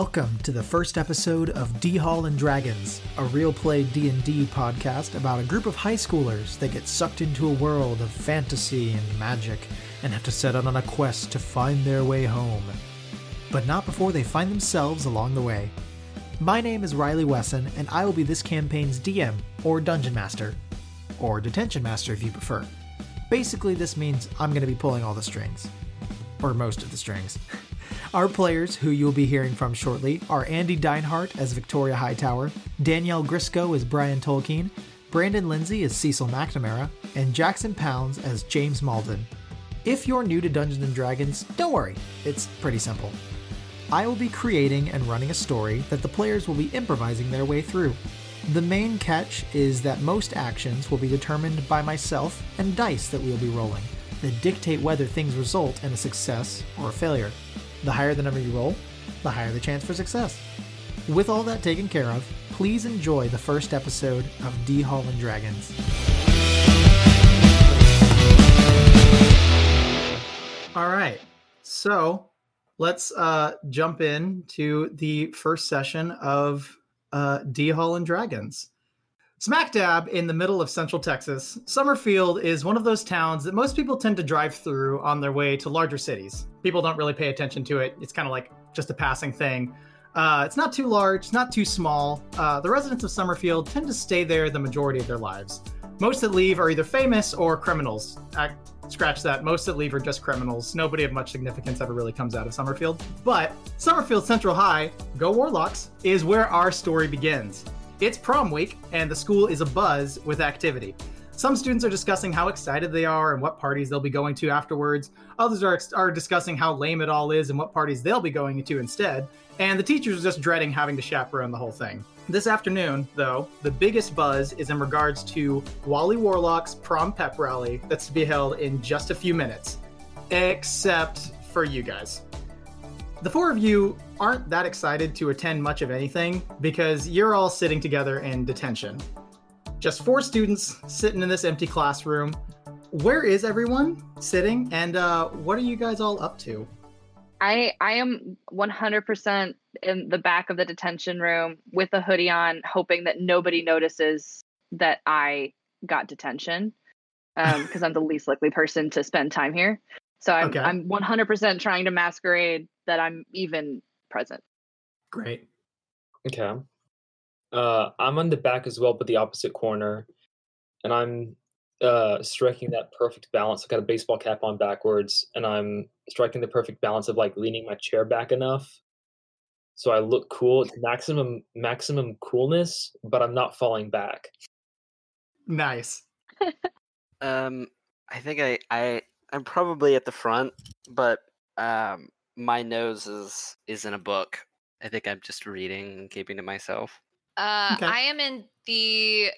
Welcome to the first episode of D Hall and Dragons, a real play D&D podcast about a group of high schoolers that get sucked into a world of fantasy and magic and have to set out on a quest to find their way home. But not before they find themselves along the way. My name is Riley Wesson and I will be this campaign's DM or dungeon master or detention master if you prefer. Basically this means I'm going to be pulling all the strings or most of the strings. Our players, who you'll be hearing from shortly, are Andy Deinhardt as Victoria Hightower, Danielle Grisco as Brian Tolkien, Brandon Lindsay as Cecil McNamara, and Jackson Pounds as James Malden. If you're new to Dungeons and Dragons, don't worry, it's pretty simple. I will be creating and running a story that the players will be improvising their way through. The main catch is that most actions will be determined by myself and dice that we will be rolling that dictate whether things result in a success or a failure. The higher the number you roll, the higher the chance for success. With all that taken care of, please enjoy the first episode of D Hall and Dragons. All right, so let's uh, jump in to the first session of uh, D Hall and Dragons. Smack dab in the middle of central Texas, Summerfield is one of those towns that most people tend to drive through on their way to larger cities. People don't really pay attention to it, it's kind of like just a passing thing. Uh, it's not too large, not too small. Uh, the residents of Summerfield tend to stay there the majority of their lives. Most that leave are either famous or criminals. I, scratch that. Most that leave are just criminals. Nobody of much significance ever really comes out of Summerfield. But Summerfield Central High, go Warlocks, is where our story begins. It's prom week, and the school is abuzz with activity. Some students are discussing how excited they are and what parties they'll be going to afterwards. Others are, are discussing how lame it all is and what parties they'll be going to instead. And the teachers are just dreading having to chaperone the whole thing. This afternoon, though, the biggest buzz is in regards to Wally Warlock's prom pep rally that's to be held in just a few minutes. Except for you guys. The four of you aren't that excited to attend much of anything because you're all sitting together in detention. Just four students sitting in this empty classroom. Where is everyone sitting, and uh, what are you guys all up to? I I am 100% in the back of the detention room with a hoodie on, hoping that nobody notices that I got detention because um, I'm the least likely person to spend time here. So I'm okay. I'm 100% trying to masquerade that I'm even present. Great. Okay. Uh, I'm on the back as well, but the opposite corner, and I'm uh, striking that perfect balance. I've got a baseball cap on backwards, and I'm striking the perfect balance of like leaning my chair back enough so I look cool. It's maximum maximum coolness, but I'm not falling back. Nice. um, I think I I I'm probably at the front, but um, my nose is is in a book. I think I'm just reading and keeping to myself. Uh, okay. I am in the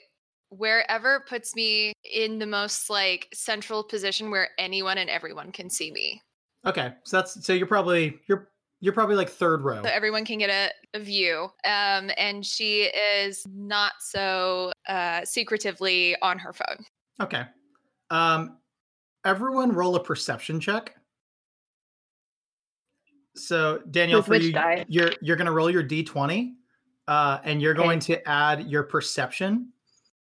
wherever puts me in the most like central position where anyone and everyone can see me. Okay, so that's so you're probably you're you're probably like third row. So everyone can get a, a view. Um, and she is not so uh, secretively on her phone. Okay. Um, everyone roll a perception check. So Danielle, With for you, die? you're you're gonna roll your d20, uh, and you're okay. going to add your perception.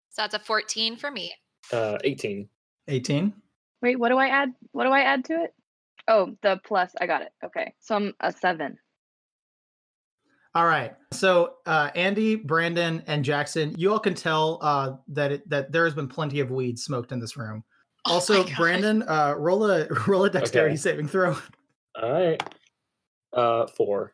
So that's a 14 for me. Uh, 18. 18. Wait, what do I add? What do I add to it? Oh, the plus. I got it. Okay, so I'm a seven. All right. So uh, Andy, Brandon, and Jackson, you all can tell uh, that it, that there has been plenty of weed smoked in this room. Oh also, oh Brandon, uh, roll a roll a dexterity okay. saving throw. All right. Uh, four.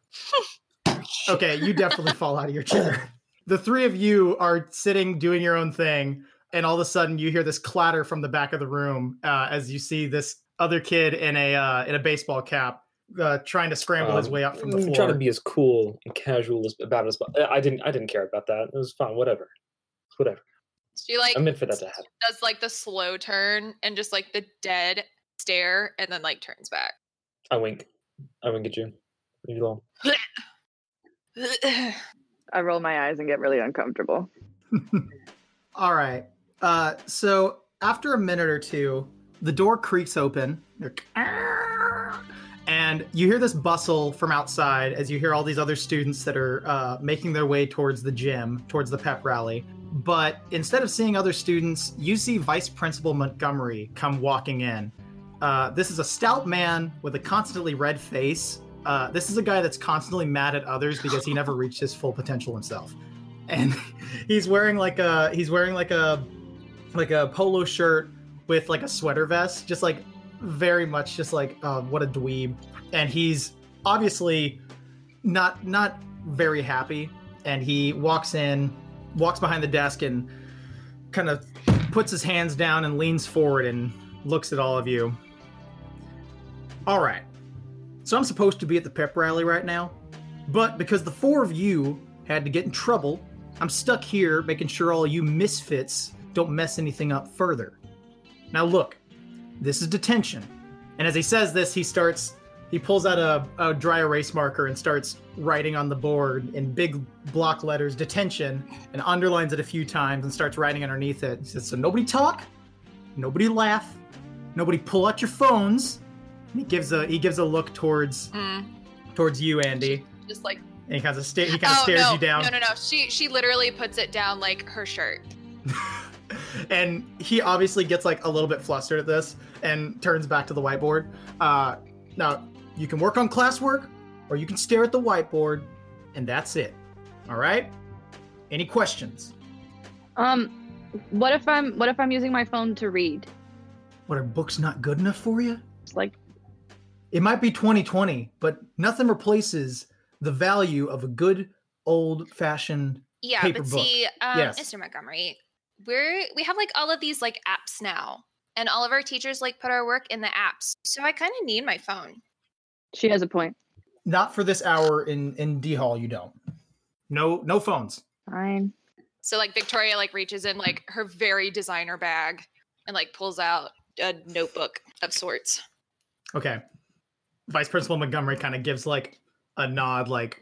okay, you definitely fall out of your chair. The three of you are sitting doing your own thing, and all of a sudden you hear this clatter from the back of the room uh, as you see this other kid in a uh, in a baseball cap uh, trying to scramble um, his way up from the floor. Trying to be as cool and casual as about as I didn't I didn't care about that. It was fine. Whatever. Whatever. She like I'm in for that to happen. Does like the slow turn and just like the dead stare and then like turns back. I wink. I wink at you. You I roll my eyes and get really uncomfortable. All right. Uh, so after a minute or two, the door creaks open, and and you hear this bustle from outside as you hear all these other students that are uh, making their way towards the gym, towards the pep rally. But instead of seeing other students, you see Vice Principal Montgomery come walking in. Uh, this is a stout man with a constantly red face. Uh, this is a guy that's constantly mad at others because he never reached his full potential himself, and he's wearing like a he's wearing like a like a polo shirt with like a sweater vest, just like very much just like uh, what a dweeb, and he's obviously not not very happy, and he walks in, walks behind the desk, and kind of puts his hands down and leans forward and looks at all of you. All right, so I'm supposed to be at the pep rally right now, but because the four of you had to get in trouble, I'm stuck here making sure all you misfits don't mess anything up further. Now look, this is detention. And as he says this, he starts he pulls out a, a dry erase marker and starts writing on the board in big block letters detention and underlines it a few times and starts writing underneath it. He says, So nobody talk, nobody laugh, nobody pull out your phones. And he gives a he gives a look towards Mm, towards you, Andy. just like And he kind of sta- he kind of oh stares no, you down. no, no, no. She she literally puts it down like her shirt. and he obviously gets like a little bit flustered at this and turns back to the whiteboard. Uh, now you can work on classwork, or you can stare at the whiteboard, and that's it. All right. Any questions? Um, what if I'm what if I'm using my phone to read? What are books not good enough for you? It's like It might be 2020, but nothing replaces the value of a good old-fashioned. Yeah, Paper but book. see, um, Yes. Mr. Montgomery, we're we have like all of these like apps now, and all of our teachers like put our work in the apps. So I kind of need my phone. she has a point. Not for this hour in in D Hall. You don't. No, no phones. Fine. So like Victoria like reaches in like her very designer bag and like pulls out a notebook of sorts. Okay. Vice Principal Montgomery kind of gives like a nod, like,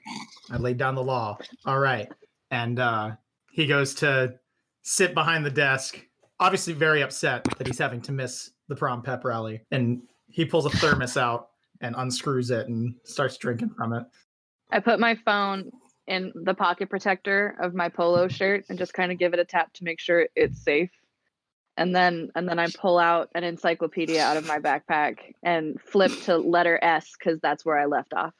I laid down the law. All right. And uh, he goes to sit behind the desk, obviously very upset that he's having to miss the prom pep rally. And he pulls a thermos out and unscrews it and starts drinking from it. I put my phone in the pocket protector of my polo shirt and just kind of give it a tap to make sure it's safe. And then and then I pull out an encyclopedia out of my backpack and flip to letter S because that's where I left off.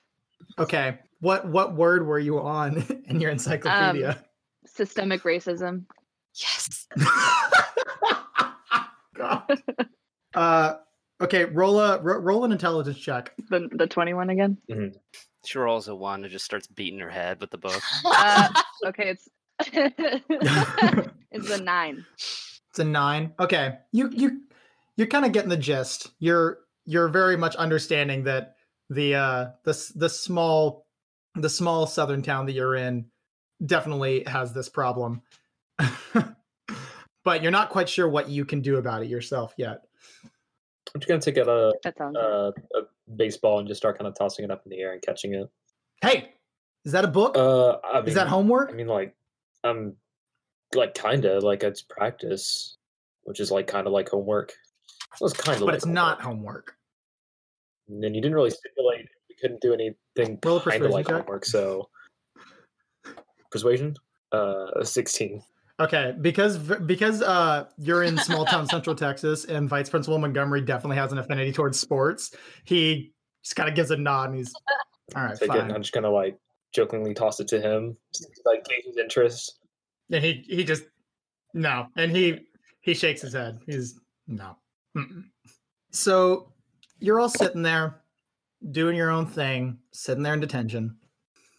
Okay. What what word were you on in your encyclopedia? Systemic racism. Yes. God. Uh okay, roll a ro- roll an intelligence check. The the 21 again. She rolls a one and just starts beating her head with the book. Uh, okay, it's it's a nine. It's a nine. Okay, you you you're kind of getting the gist. You're you're very much understanding that the uh the the small the small southern town that you're in definitely has this problem, but you're not quite sure what you can do about it yourself yet. I'm just gonna take out a, That a, a baseball and just start kind of tossing it up in the air and catching it. Hey, is that a book? Uh, I mean, is that homework? I mean, like, I'm like kind of like it's practice, which is like kind of like homework. Well, it's kind of, but it's not homework. And then you didn't really stipulate we couldn't do anything kind of like check. homework. So persuasion, uh, sixteen. Okay, because because uh you're in small town Central Texas and Vice Principal Montgomery definitely has an affinity towards sports. He just kind of gives a nod and he's all right, and fine. I'm just gonna like jokingly toss it to him, like gauge his interest. And he he just no, and he he shakes his head. He's no. Mm-mm. So you're all sitting there doing your own thing, sitting there in detention.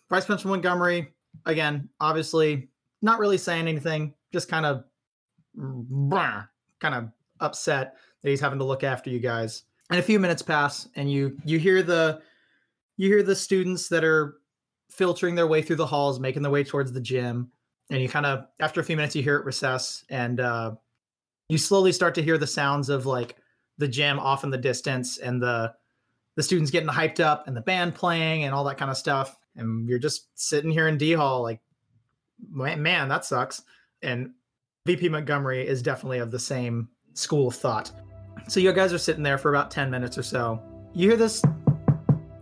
Vice Principal Montgomery, again, obviously not really saying anything, just kind of kind of upset that he's having to look after you guys. And a few minutes pass and you you hear the you hear the students that are filtering their way through the halls, making their way towards the gym. And you kind of after a few minutes you hear it recess and uh you slowly start to hear the sounds of like the gym off in the distance and the the students getting hyped up and the band playing and all that kind of stuff. And you're just sitting here in D Hall, like, man, that sucks. And VP Montgomery is definitely of the same school of thought. So you guys are sitting there for about 10 minutes or so. You hear this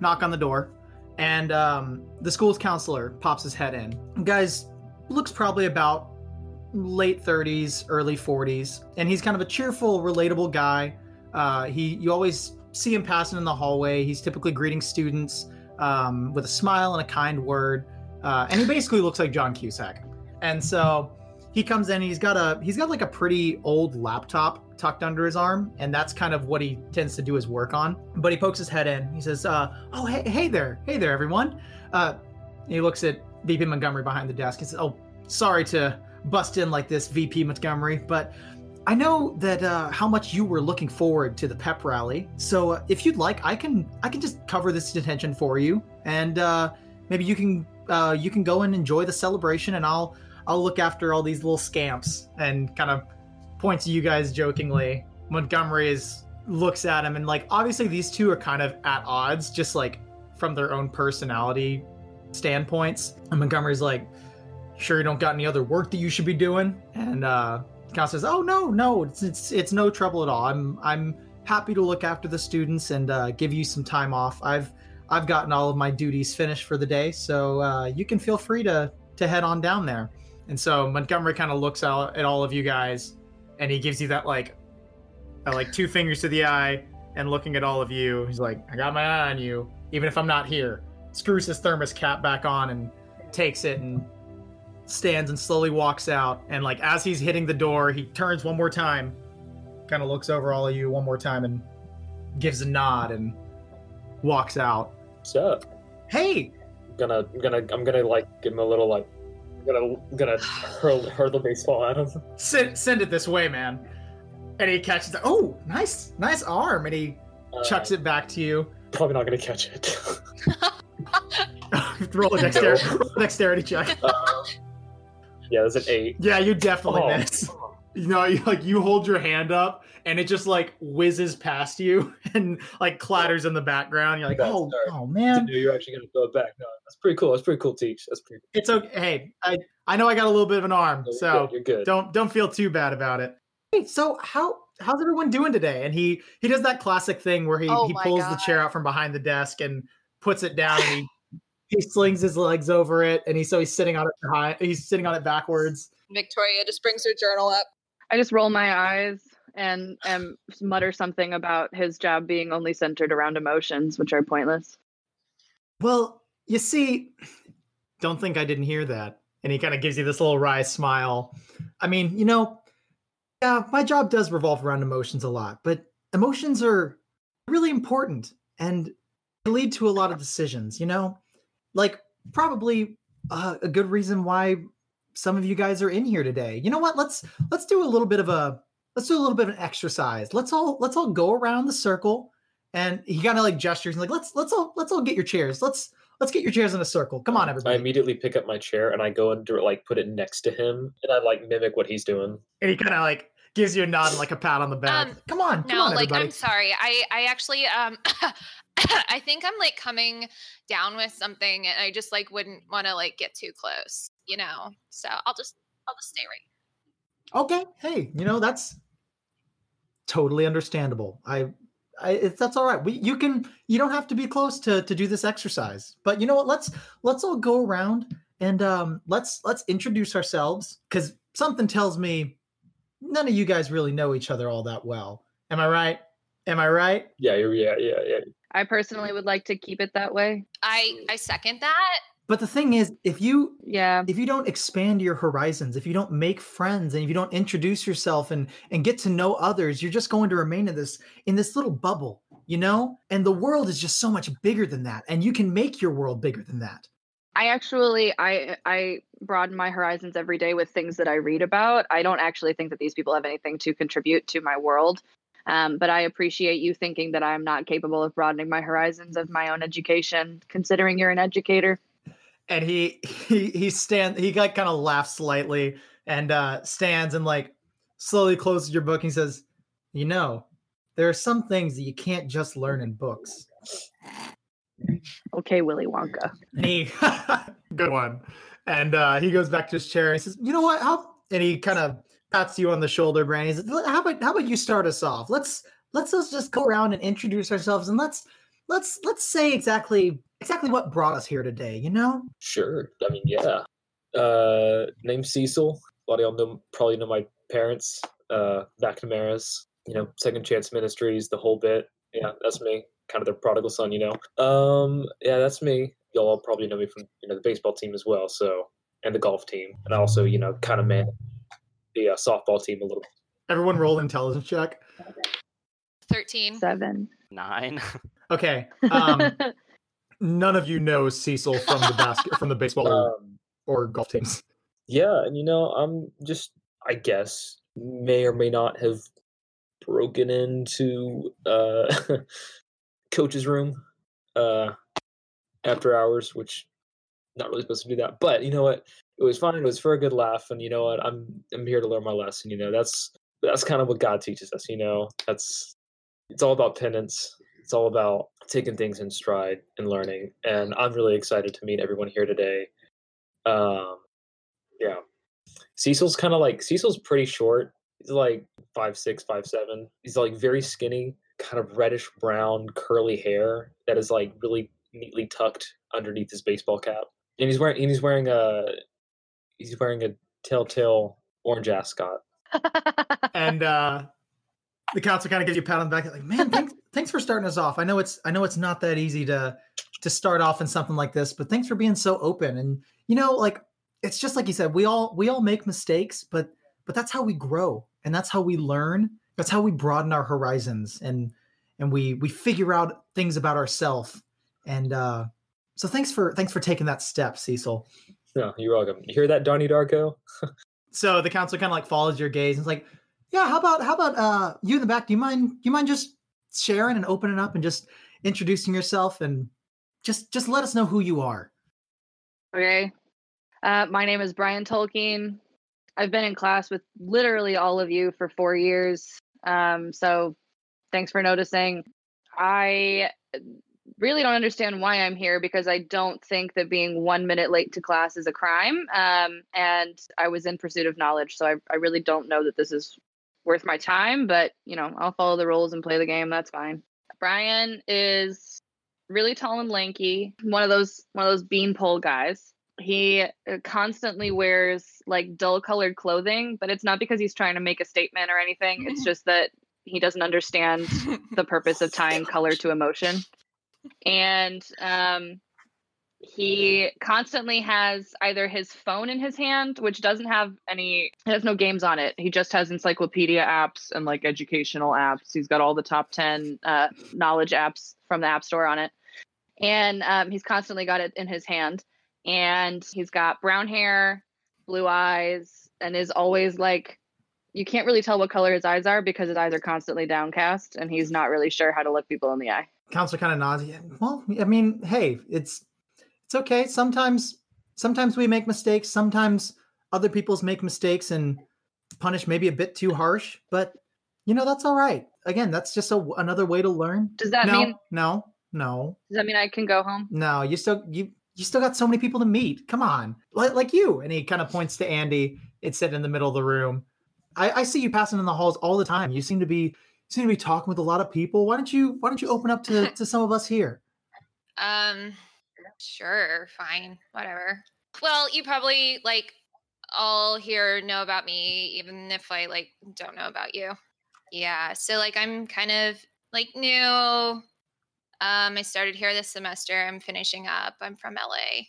knock on the door, and um, the school's counselor pops his head in. Guys looks probably about late 30s, early 40s, and he's kind of a cheerful, relatable guy. Uh, he you always see him passing in the hallway. He's typically greeting students um, with a smile and a kind word, uh, and he basically looks like John Cusack. And so he comes in. He's got a he's got like a pretty old laptop tucked under his arm, and that's kind of what he tends to do his work on. But he pokes his head in. He says, uh, "Oh, hey, hey there, hey there, everyone." Uh, he looks at VP Montgomery behind the desk. He says, "Oh, sorry to bust in like this, VP Montgomery, but I know that uh, how much you were looking forward to the pep rally. So uh, if you'd like, I can I can just cover this detention for you, and uh, maybe you can uh, you can go and enjoy the celebration, and I'll I'll look after all these little scamps and kind of points to you guys jokingly. Montgomery is looks at him and like obviously these two are kind of at odds, just like from their own personality standpoints. And Montgomery's like, sure you don't got any other work that you should be doing? And uh Cal says, "Oh no, no, it's it's it's no trouble at all. I'm I'm happy to look after the students and uh, give you some time off. I've I've gotten all of my duties finished for the day, so uh, you can feel free to to head on down there." And so Montgomery kind of looks out at all of you guys, and he gives you that like, uh, like two fingers to the eye, and looking at all of you, he's like, "I got my eye on you, even if I'm not here." Screws his thermos cap back on and takes it and stands and slowly walks out. And like as he's hitting the door, he turns one more time, kind of looks over all of you one more time, and gives a nod and walks out. What's up? Hey, I'm gonna, I'm gonna, I'm gonna like give him a little like, I'm gonna, I'm gonna hurl, hurl the baseball at him. send send it this way, man. And he catches it. Oh, nice, nice arm. And he Uh, chucks it back to you. Probably not gonna catch it. roll a dexterity, roll a dexterity check. Uh, yeah, that's an eight. Yeah, you definitely Oh, miss. You know, you like you hold your hand up and it just like whizzes past you and like clatters in the background. You're like, That's oh, dark. oh I man, you're actually gonna throw it back. No, that's pretty cool. That's pretty cool, Teach. That's pretty. it's okay. Hey, I I know I got a little bit of an arm, You're so good, you're good. don't don't feel too bad about it. Hey, so how how's everyone doing today? And he he does that classic thing where he Oh he my pulls the chair out from behind the desk and puts it down and he he slings his legs over it and he so he's sitting on it behind he's sitting on it backwards. Victoria just brings her journal up. I just roll my eyes and and mutter something about his job being only centered around emotions, which are pointless. Well, you see, don't think I didn't hear that. And he kind of gives you this little wry smile. I mean, you know, yeah, my job does revolve around emotions a lot, but emotions are really important and they lead to a lot of decisions, you know? Like, probably uh, a good reason why some of you guys are in here today. You know what? Let's let's do a little bit of a let's do a little bit of an exercise. Let's all let's all go around the circle and he kind of like gestures and like let's let's all let's all get your chairs. Let's let's get your chairs in a circle. Come on, everybody. I immediately pick up my chair and I go and do- like put it next to him and I like mimic what he's doing. and he kind of like gives you a nod and like a pat on the back. Um, come on, come no, on, like everybody. I'm sorry. I I actually um I think I'm like coming down with something and I just like wouldn't want to like get too close, you know. So I'll just I'll just stay right. okay, hey, you know that's totally understandable. I, I it's, that's all right. We you can you don't have to be close to to do this exercise. But you know what? Let's let's all go around and um let's let's introduce ourselves because something tells me none of you guys really know each other all that well. Am I right? Am I right? Yeah, yeah, yeah, yeah. I personally would like to keep it that way. I I second that. But the thing is, if you Yeah. if you don't expand your horizons if you don't make friends and if you don't introduce yourself and and get to know others you're just going to remain in this in this little bubble you know and the world is just so much bigger than that and you can make your world bigger than that I actually I I broaden my horizons every day with things that I read about. I don't actually think that these people have anything to contribute to my world. Um, but I appreciate you thinking that I'm not capable of broadening my horizons of my own education, considering you're an educator. and he he he stand he like kind of laughs slightly and uh stands and like slowly closes your book and he says you know there are some things that you can't just learn in books Okay, Willy Wonka. And he good one. And uh, he goes back to his chair and he says, "You know what? How?" And he kind of pats you on the shoulder, Brand. He says, "How about how about you start us off? Let's let's us just go around and introduce ourselves and let's let's let's say exactly exactly what brought us here today. You know? Sure. I mean, yeah. Uh, name Cecil. A lot of y'all know, probably know my parents. Uh, McNamara's. You know, Second Chance Ministries, the whole bit. Yeah, that's me. Kind of their prodigal son, you know. Um, yeah, that's me. Y'all all probably know me from you know the baseball team as well. So and the golf team, and also you know kind of man the uh, softball team a little. Everyone roll intelligence check. 13. Seven. Nine. Okay. Um, none of you know Cecil from the basket from the baseball or, Um, or golf teams. yeah, and you know I'm just I guess may or may not have broken into uh coach's room uh after hours, which not really supposed to do that. But you know what? It was fine. It was for a good laugh, and you know what? I'm I'm here to learn my lesson. You know, that's that's kind of what God teaches us. You know, that's it's all about penance. It's all about taking things in stride and learning. And I'm really excited to meet everyone here today. Um, yeah, Cecil's kind of like Cecil's pretty short. He's like five six, five seven. He's like very skinny, kind of reddish brown, curly hair that is like really neatly tucked underneath his baseball cap. And he's wearing and he's wearing a he's wearing a telltale orange ascot. And uh, the council kind of gives you a pat on the back, like, man, thanks, thanks for starting us off. I know it's I know it's not that easy to to start off in something like this, but thanks for being so open. And you know, like it's just like you said, we all we all make mistakes, but but that's how we grow and that's how we learn. That's how we broaden our horizons and and we we figure out things about ourselves. And uh so thanks for thanks for taking that step, Cecil. No, you're welcome. You hear that, Donnie Darko? So the council kind of like follows your gaze and it's like, yeah, how about how about uh you in the back? Do you mind do you mind just sharing and opening up and just introducing yourself and just just let us know who you are. Okay. Uh, my name is Brian Tolkien. I've been in class with literally all of you for four years. Um, so thanks for noticing. I really don't understand why I'm here because I don't think that being one minute late to class is a crime. Um, and I was in pursuit of knowledge. So I, I really don't know that this is worth my time, but you know, I'll follow the rules and play the game. That's fine. Brian is really tall and lanky, one of those one of those beanpole guys. He uh, constantly wears like dull colored clothing, but it's not because he's trying to make a statement or anything. It's just that he doesn't understand the purpose of tying color to emotion. And um, he constantly has either his phone in his hand, which doesn't have any, it has no games on it. He just has encyclopedia apps and like educational apps. He's got all the top 10 uh, knowledge apps from the App Store on it. And um, he's constantly got it in his hand. And he's got brown hair, blue eyes, and is always like, you can't really tell what color his eyes are because his eyes are constantly downcast and he's not really sure how to look people in the eye. Counselor kind of nods. "Yeah, Well, I mean, hey, it's it's okay. Sometimes sometimes we make mistakes. Sometimes other people's make mistakes and punish maybe a bit too harsh, but you know that's all right. Again, that's just a, another way to learn. Does that no, mean no, no, does that mean I can go home? no. You still you you still got so many people to meet. Come on, like, like you. And he kind of points to Andy. It's sitting in the middle of the room. I, I see you passing in the halls all the time. You seem to be seem to be talking with a lot of people. Why don't you Why don't you open up to to some of us here? Um, sure, fine, whatever. Well, you probably like all here know about me, even if I like don't know about you. Yeah, so like I'm kind of like new. Um, I started here this semester. I'm finishing up. I'm from LA.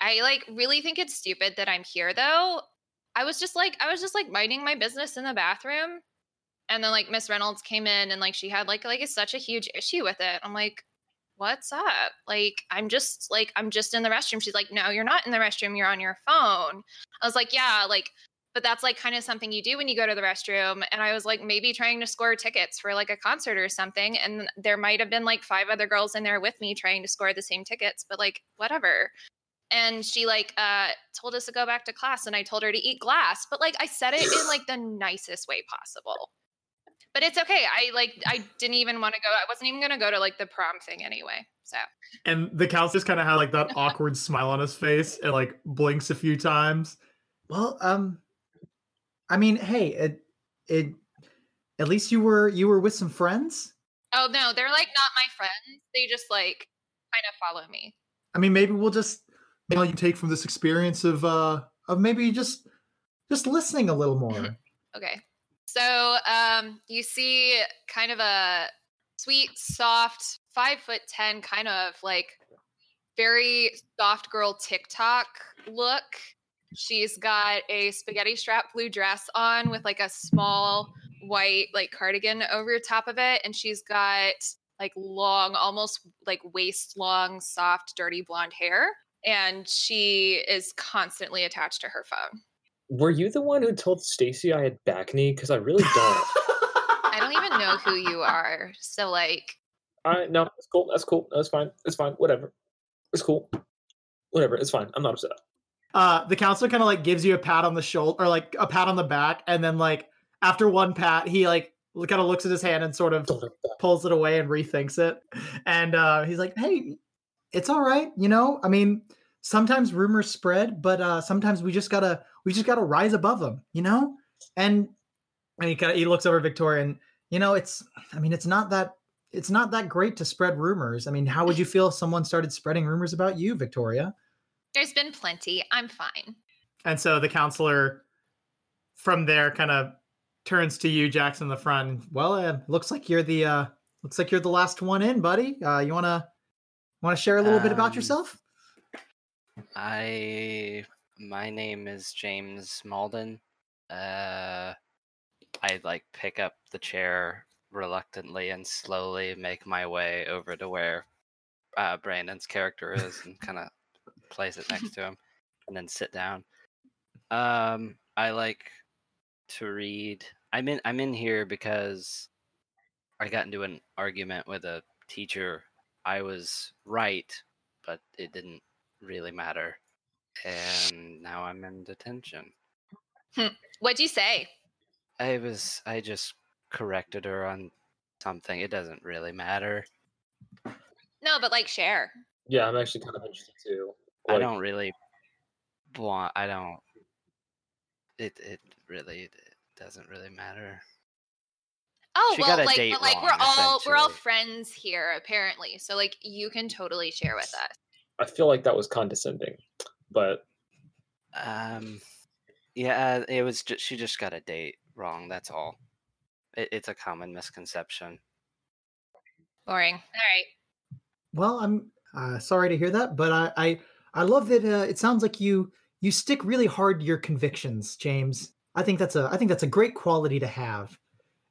I like really think it's stupid that I'm here though. I was just like I was just like minding my business in the bathroom. And then like Miss Reynolds came in and like she had like like such a huge issue with it. I'm like, what's up? Like, I'm just like, I'm just in the restroom. She's like, no, you're not in the restroom. You're on your phone. I was like, yeah, like, but that's like kind of something you do when you go to the restroom. And I was like, maybe trying to score tickets for like a concert or something. And there might have been like five other girls in there with me trying to score the same tickets, but like, whatever. And she like uh told us to go back to class and I told her to eat glass, but like I said it in like the nicest way possible but it's okay. I like I didn't even want to go. I wasn't even gonna go to like the prom thing anyway. So And the counselor just kind of had like that awkward smile on his face and like blinks a few times. Well, um, I mean, hey, it, it, at least you were you were with some friends. Oh no, they're like not my friends. They just like kind of follow me. I mean, maybe we'll just maybe you take from this experience of uh of maybe just just listening a little more. Okay. So um you see kind of a sweet, soft, five foot ten, kind of like very soft girl TikTok look. She's got a spaghetti strap blue dress on with like a small white like cardigan over top of it, and she's got like long, almost like waist long, soft, dirty blonde hair. And she is constantly attached to her phone. Were you the one who told Stacy I had bacne? Because I really don't. I don't even know who you are. So like I no, that's cool. That's cool. That's fine. It's fine. Whatever. It's cool. Whatever. It's fine. I'm not upset. uh the counselor kind of like gives you a pat on the shoulder or like a pat on the back and then like after one pat he like kind of looks at his hand and sort of Don't look back. pulls it away and rethinks it and uh he's like hey it's all right you know i mean sometimes rumors spread but uh sometimes we just gotta we just gotta rise above them you know and and he kind of he looks over victoria and you know it's i mean it's not that it's not that great to spread rumors i mean how would you feel if someone started spreading rumors about you victoria there's been plenty. I'm fine. And so the counselor from there kind of turns to you, Jackson, in the front. Well, uh, looks like you're the uh looks like you're the last one in, buddy. Uh you wanna wanna share a little bit about Um, yourself? I my name is James Malden. Uh I like pick up the chair reluctantly and slowly make my way over to where uh Brandon's character is and kind of place it next to him and then sit down. Um I like to read. I'm in I'm in here because I got into an argument with a teacher. I was right, but it didn't really matter. And now I'm in detention. Hmm. What'd you say? I was I just corrected her on something. It doesn't really matter. No, but like share. Yeah, I'm actually kind of interested too. I don't really want I don't it it really it doesn't really matter. Oh She well, got a like date but like we're all we're all friends here apparently. So like you can totally share with us. I feel like that was condescending, but Um yeah, it was just she just got a date wrong, that's all. It, it's a common misconception. Boring. All right. Well, I'm uh, sorry to hear that, but I I, I love that uh, it sounds like you you stick really hard to your convictions, James. I think that's a I think that's a great quality to have.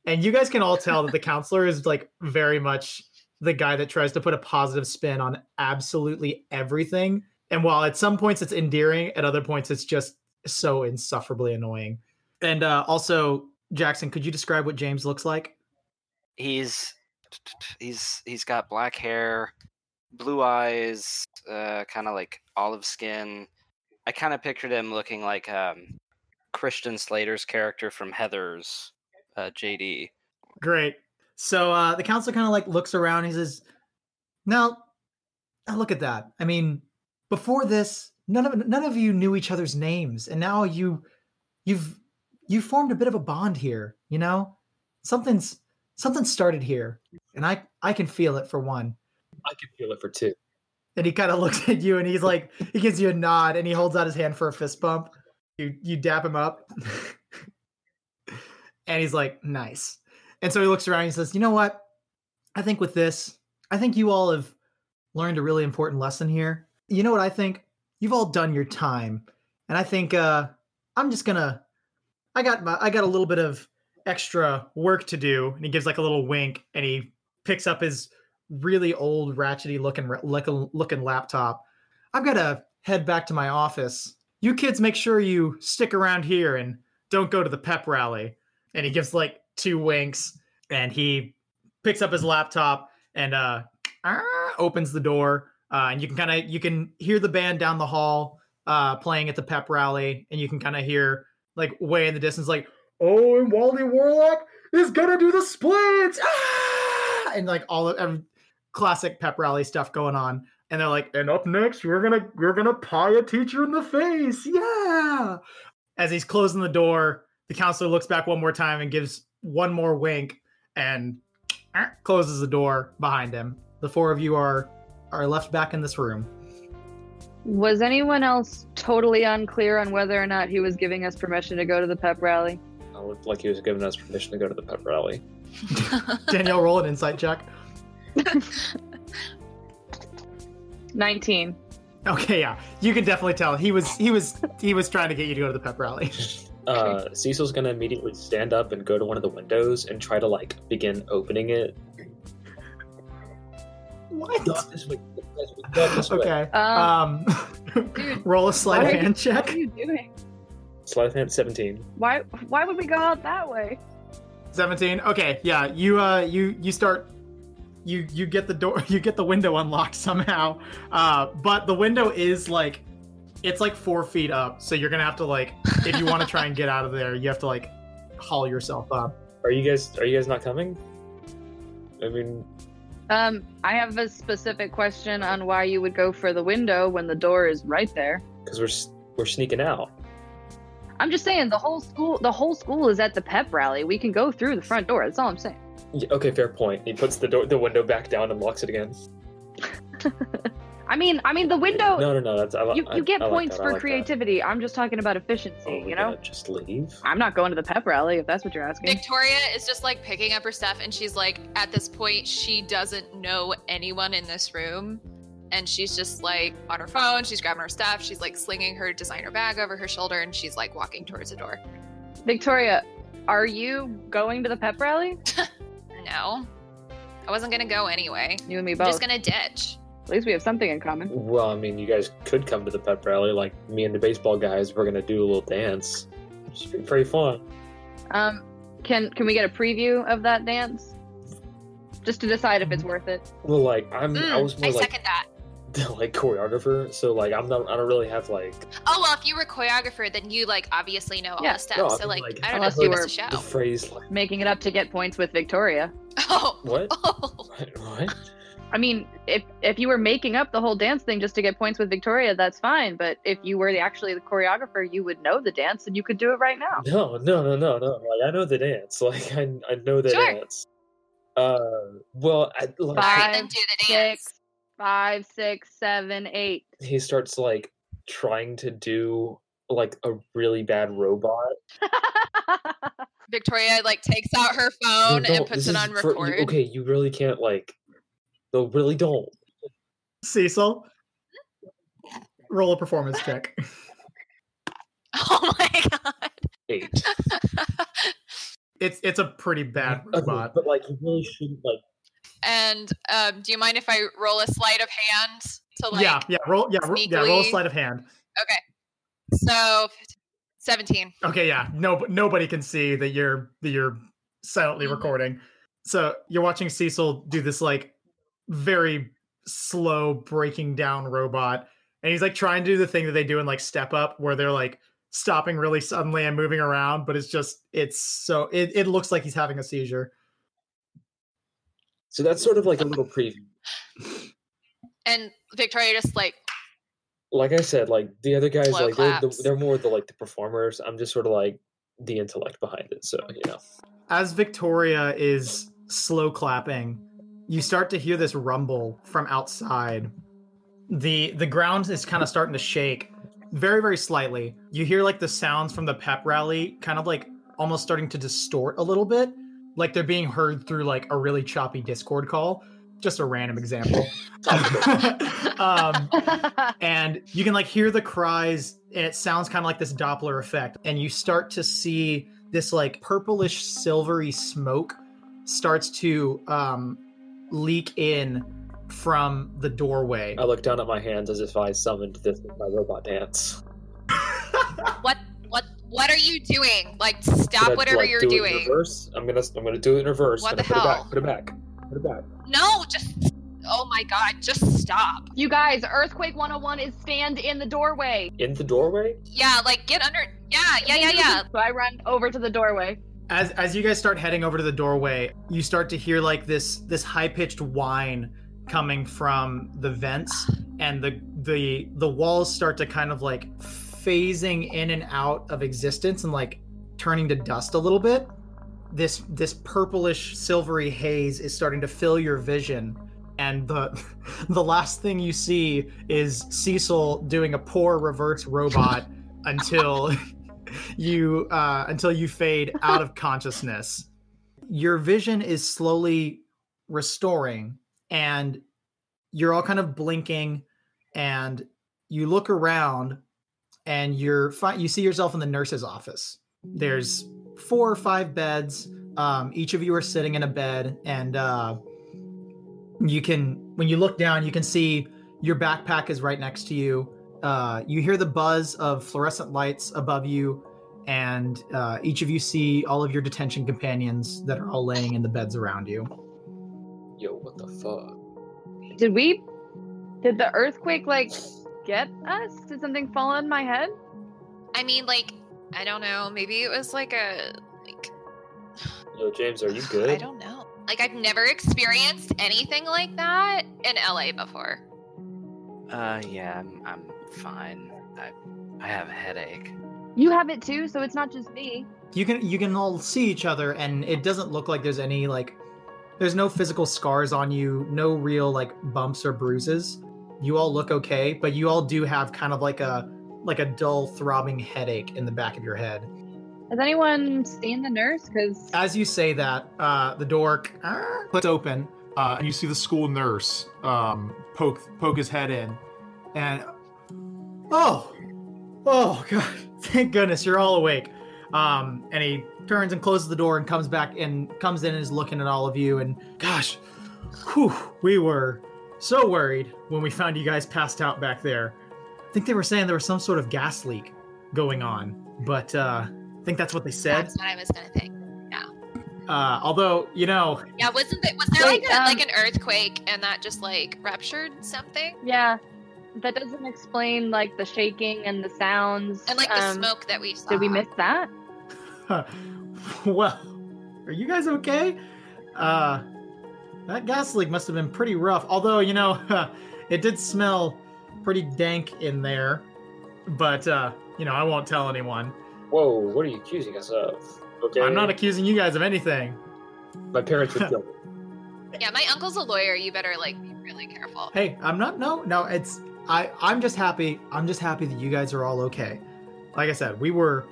And you guys can all tell that the counselor is like very much the guy that tries to put a positive spin on absolutely everything. And while at some points it's endearing, at other points it's just so insufferably annoying. And uh, also, Jackson, could you describe what James looks like? he's he's he's got black hair, blue eyes, uh, kind of like olive skin. I kind of pictured him looking like um, Christian Slater's character from Heathers uh, JD. Great. So uh, the counselor kind of like looks around. He says, "Now, now look at that. I mean, before this, none of none of you knew each other's names, and now you, you've you formed a bit of a bond here. You know, something's something started here, and I I can feel it for one." I can feel it for two. And he kind of looks at you, and he's like, he gives you a nod, and he holds out his hand for a fist bump. You you dap him up, and he's like, "Nice." And so he looks around and he says, You know what? I think with this, I think you all have learned a really important lesson here. You know what I think? You've all done your time. And I think uh I'm just gonna I got my I got a little bit of extra work to do. And he gives like a little wink and he picks up his really old ratchety looking looking looking laptop. I've gotta head back to my office. You kids make sure you stick around here and don't go to the pep rally. And he gives like two winks and he picks up his laptop and uh opens the door uh and you can kind of you can hear the band down the hall uh playing at the pep rally and you can kind of hear like way in the distance like oh and wally warlock is gonna do the splits ah! and like all of classic pep rally stuff going on and they're like and up next we're gonna we're gonna pie a teacher in the face yeah as he's closing the door the counselor looks back one more time and gives one more wink and closes the door behind him. The four of you are are left back in this room. Was anyone else totally unclear on whether or not he was giving us permission to go to the pep rally? I looked like he was giving us permission to go to the pep rally. Danielle, roll an insight check. 19. Okay, yeah, you can definitely tell he was he was he was trying to get you to go to the pep rally. Uh, Cecil's gonna immediately stand up and go to one of the windows and try to like begin opening it. What? Not this way. Not this way. Okay. Um, Um, dude, roll a sleight of are you- hand what check. are you doing? Sleight of hand 17. Why why would we go out that way? 17 okay yeah you uh you you start you you get the door you get the window unlocked somehow uh but the window is like it's like four feet up so you're gonna have to like if you want to try and get out of there you have to like haul yourself up Are you guys? Are you guys not coming? I mean, Um, I have a specific question on why you would go for the window when the door is right there. because we're we're sneaking out. I'm just saying the whole school the whole school is at the pep rally. We can go through the front door. That's all I'm saying. Yeah, okay, fair point. He puts the door, the window back down and locks it again. I mean, I mean the window. No, no, no. That's I, li- you, I- you get I like points that, I for like that. creativity. I'm just talking about efficiency. Oh, you know, just leave. I'm not going to the pep rally if that's what you're asking. Victoria is just like picking up her stuff, and she's like, at this point, she doesn't know anyone in this room. And she's just like on her phone, she's grabbing her stuff, she's like slinging her designer bag over her shoulder, and she's like walking towards the door. Victoria, are you going to the pep rally? No, I wasn't gonna go anyway. You and me both. I'm both. just gonna ditch. At least we have something in common. Well, I mean, you guys could come to the pep rally. Like me and the baseball guys, we're gonna do a little dance. Should be pretty fun. Um, can can we get a preview of that dance? Just to decide if it's worth it. Well, like I'm, I Mm, was I more like second that. the like choreographer, so like I'm not. I don't really have like Oh well, if you were choreographer, then you like obviously know all Yeah. the steps. No, so like, like, I don't unless know you were it's a show. the phrase like Making it up to get points with Victoria. Oh, what? oh. what? What? I mean, if if you were making up the whole dance thing just to get points with Victoria, that's fine. But if you were the, actually the choreographer, you would know the dance and you could do it right now. No, no, no, no, no. Like I know the dance. Like I, I know the Sure. dance. Uh, well, I, like, All right, then Five, do the dance. Six, five, six, seven, eight. he starts like trying to do like a really bad robot. Victoria like takes out her phone No, and puts it it is on for- record. okay, you really can't like. No, really don't. cecil roll a performance check Oh my god. Eight. it's it's a pretty bad Okay, robot but like you really shouldn't like. and um, do you mind if I roll a sleight of hand to like? yeah yeah roll yeah, ro- yeah roll a sleight of hand Okay. So, seventeen. Okay, yeah. No, nobody can see that you're that you're silently Mhm. recording. So you're watching Cecil do this like very slow breaking down robot, and he's like trying to do the thing that they do in like Step Up, where they're like stopping really suddenly and moving around, but it's just it's so it, it looks like he's having a seizure. So that's sort of like a little preview. And Victoria just like Like I said, like the other guys, like they're, the, they're more the like the performers. I'm just sort of like the intellect behind it. So you know. As Victoria is slow clapping, you start to hear this rumble from outside. The the ground is kind of starting to shake very very slightly. You hear like the sounds from the pep rally kind of like almost starting to distort a little bit, like they're being heard through like a really choppy Discord call. Just a random example. um, and you can like hear the cries and it sounds kind of like this doppler effect and you start to see this like purplish silvery smoke starts to um leak in from the doorway I look down at my hands as if I summoned this with my robot dance. what what what are you doing? Like Should I, stop whatever like, you're do it in doing. reverse? I'm gonna I'm gonna do it in reverse. What I the put hell? It back, put it back. Put it back. No, just oh my god, just stop. you guys, Earthquake 101 is stand in the doorway. In the doorway? Yeah, like get under. Yeah, yeah, yeah, yeah. So I run over to the doorway. As as you guys start heading over to the doorway you start to hear like this this high-pitched whine coming from the vents and the the the walls start to kind of like phasing in and out of existence and like turning to dust a little bit. This this purplish silvery haze is starting to fill your vision and the the last thing you see is Cecil doing a poor reverse robot until you uh, until you fade out of consciousness. Your vision is slowly restoring, and you're all kind of blinking, and you look around, and you're fi- you see yourself in the nurse's office. There's four or five beds. Um, each of you are sitting in a bed, and uh, you can when you look down, you can see your backpack is right next to you. Uh, you hear the buzz of fluorescent lights above you, and uh, each of you see all of your detention companions that are all laying in the beds around you. Yo, what the fuck? Did we? Did the earthquake like get us? Did something fall on my head? I mean, like, I don't know. Maybe it was like a like Yo, James, are you good? I don't know. Like I've never experienced anything like that in LA before. Uh, yeah, I'm, I'm fine. I, I have a headache. You have it too, so it's not just me. You can you can all see each other, and it doesn't look like there's any like there's no physical scars on you, no real like bumps or bruises. You all look okay, but you all do have kind of like a like a dull throbbing headache in the back of your head. Has anyone seen the nurse? Because As you say that, uh, the door clicks open, uh, and you see the school nurse um, poke poke his head in, and oh, oh god, thank goodness you're all awake. Um, and he turns and closes the door and comes back and comes in and is looking at all of you. And gosh, whew, we were so worried when we found you guys passed out back there. I think they were saying there was some sort of gas leak going on, but uh, I think that's what they said. That's what I was gonna think. Yeah. Uh, although you know, Yeah, wasn't there was there Wait, like a, um, like an earthquake and that just like ruptured something? yeah, that doesn't explain like the shaking and the sounds And like the Um, smoke that we saw. Did we miss that? well, are you guys okay? Uh, that gas leak must have been pretty rough. Although, you know, it did smell pretty dank in there. But, uh, you know, I won't tell anyone. Whoa, what are you accusing us of? Okay. I'm not accusing you guys of anything. My parents would kill me. Yeah, my uncle's a lawyer. You better like be really careful. Hey, I'm not. No, no. It's I. I'm just happy. I'm just happy that you guys are all okay. Like I said, we were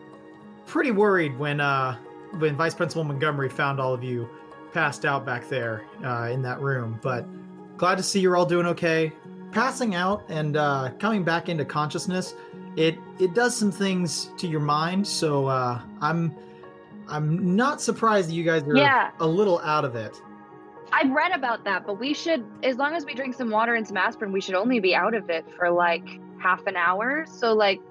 pretty worried when uh when Vice Principal Montgomery found all of you passed out back there uh, in that room. But glad to see you're all doing okay. Passing out and uh, coming back into consciousness, it it does some things to your mind. So uh, I'm I'm not surprised that you guys are Yeah. a little out of it. I've read about that, but we should, as long as we drink some water and some aspirin, we should only be out of it for like half an hour. So like,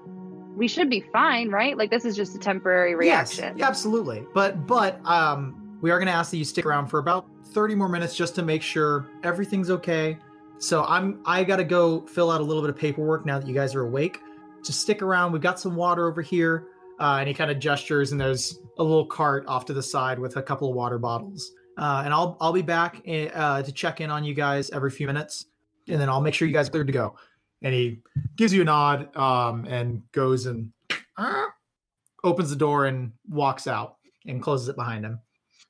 we should be fine, right? Like this is just a temporary reaction. Yes, yeah, absolutely. But but um, we are going to ask that you stick around for about thirty more minutes just to make sure everything's okay. So I'm I got to go fill out a little bit of paperwork now that you guys are awake. Just stick around. We've got some water over here, uh, and he kind of gestures, and there's a little cart off to the side with a couple of water bottles. Uh, and I'll I'll be back uh, to check in on you guys every few minutes, and then I'll make sure you guys are cleared to go. And he gives you a nod um, and goes and opens the door and walks out and closes it behind him.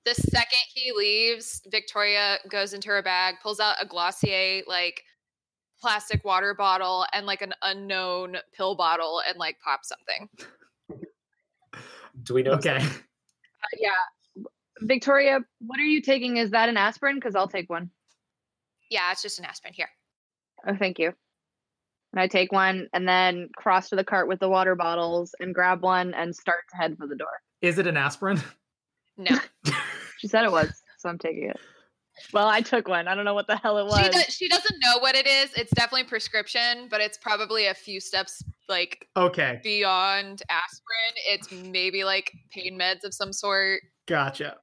The second he leaves, Victoria goes into her bag, pulls out a Glossier like plastic water bottle and like an unknown pill bottle and like pops something. Do we know? Okay. Uh, yeah. Victoria, what are you taking? Is that an aspirin? Because I'll take one. Yeah, it's just an aspirin here. Oh, thank you. And I take one and then cross to the cart with the water bottles and grab one and start to head for the door. Is it an aspirin? No. She said it was, so I'm taking it. Well, I took one. I don't know what the hell it was. She, does, she doesn't know what it is. It's definitely prescription, but it's probably a few steps like Okay. beyond aspirin. It's maybe like pain meds of some sort, Gotcha.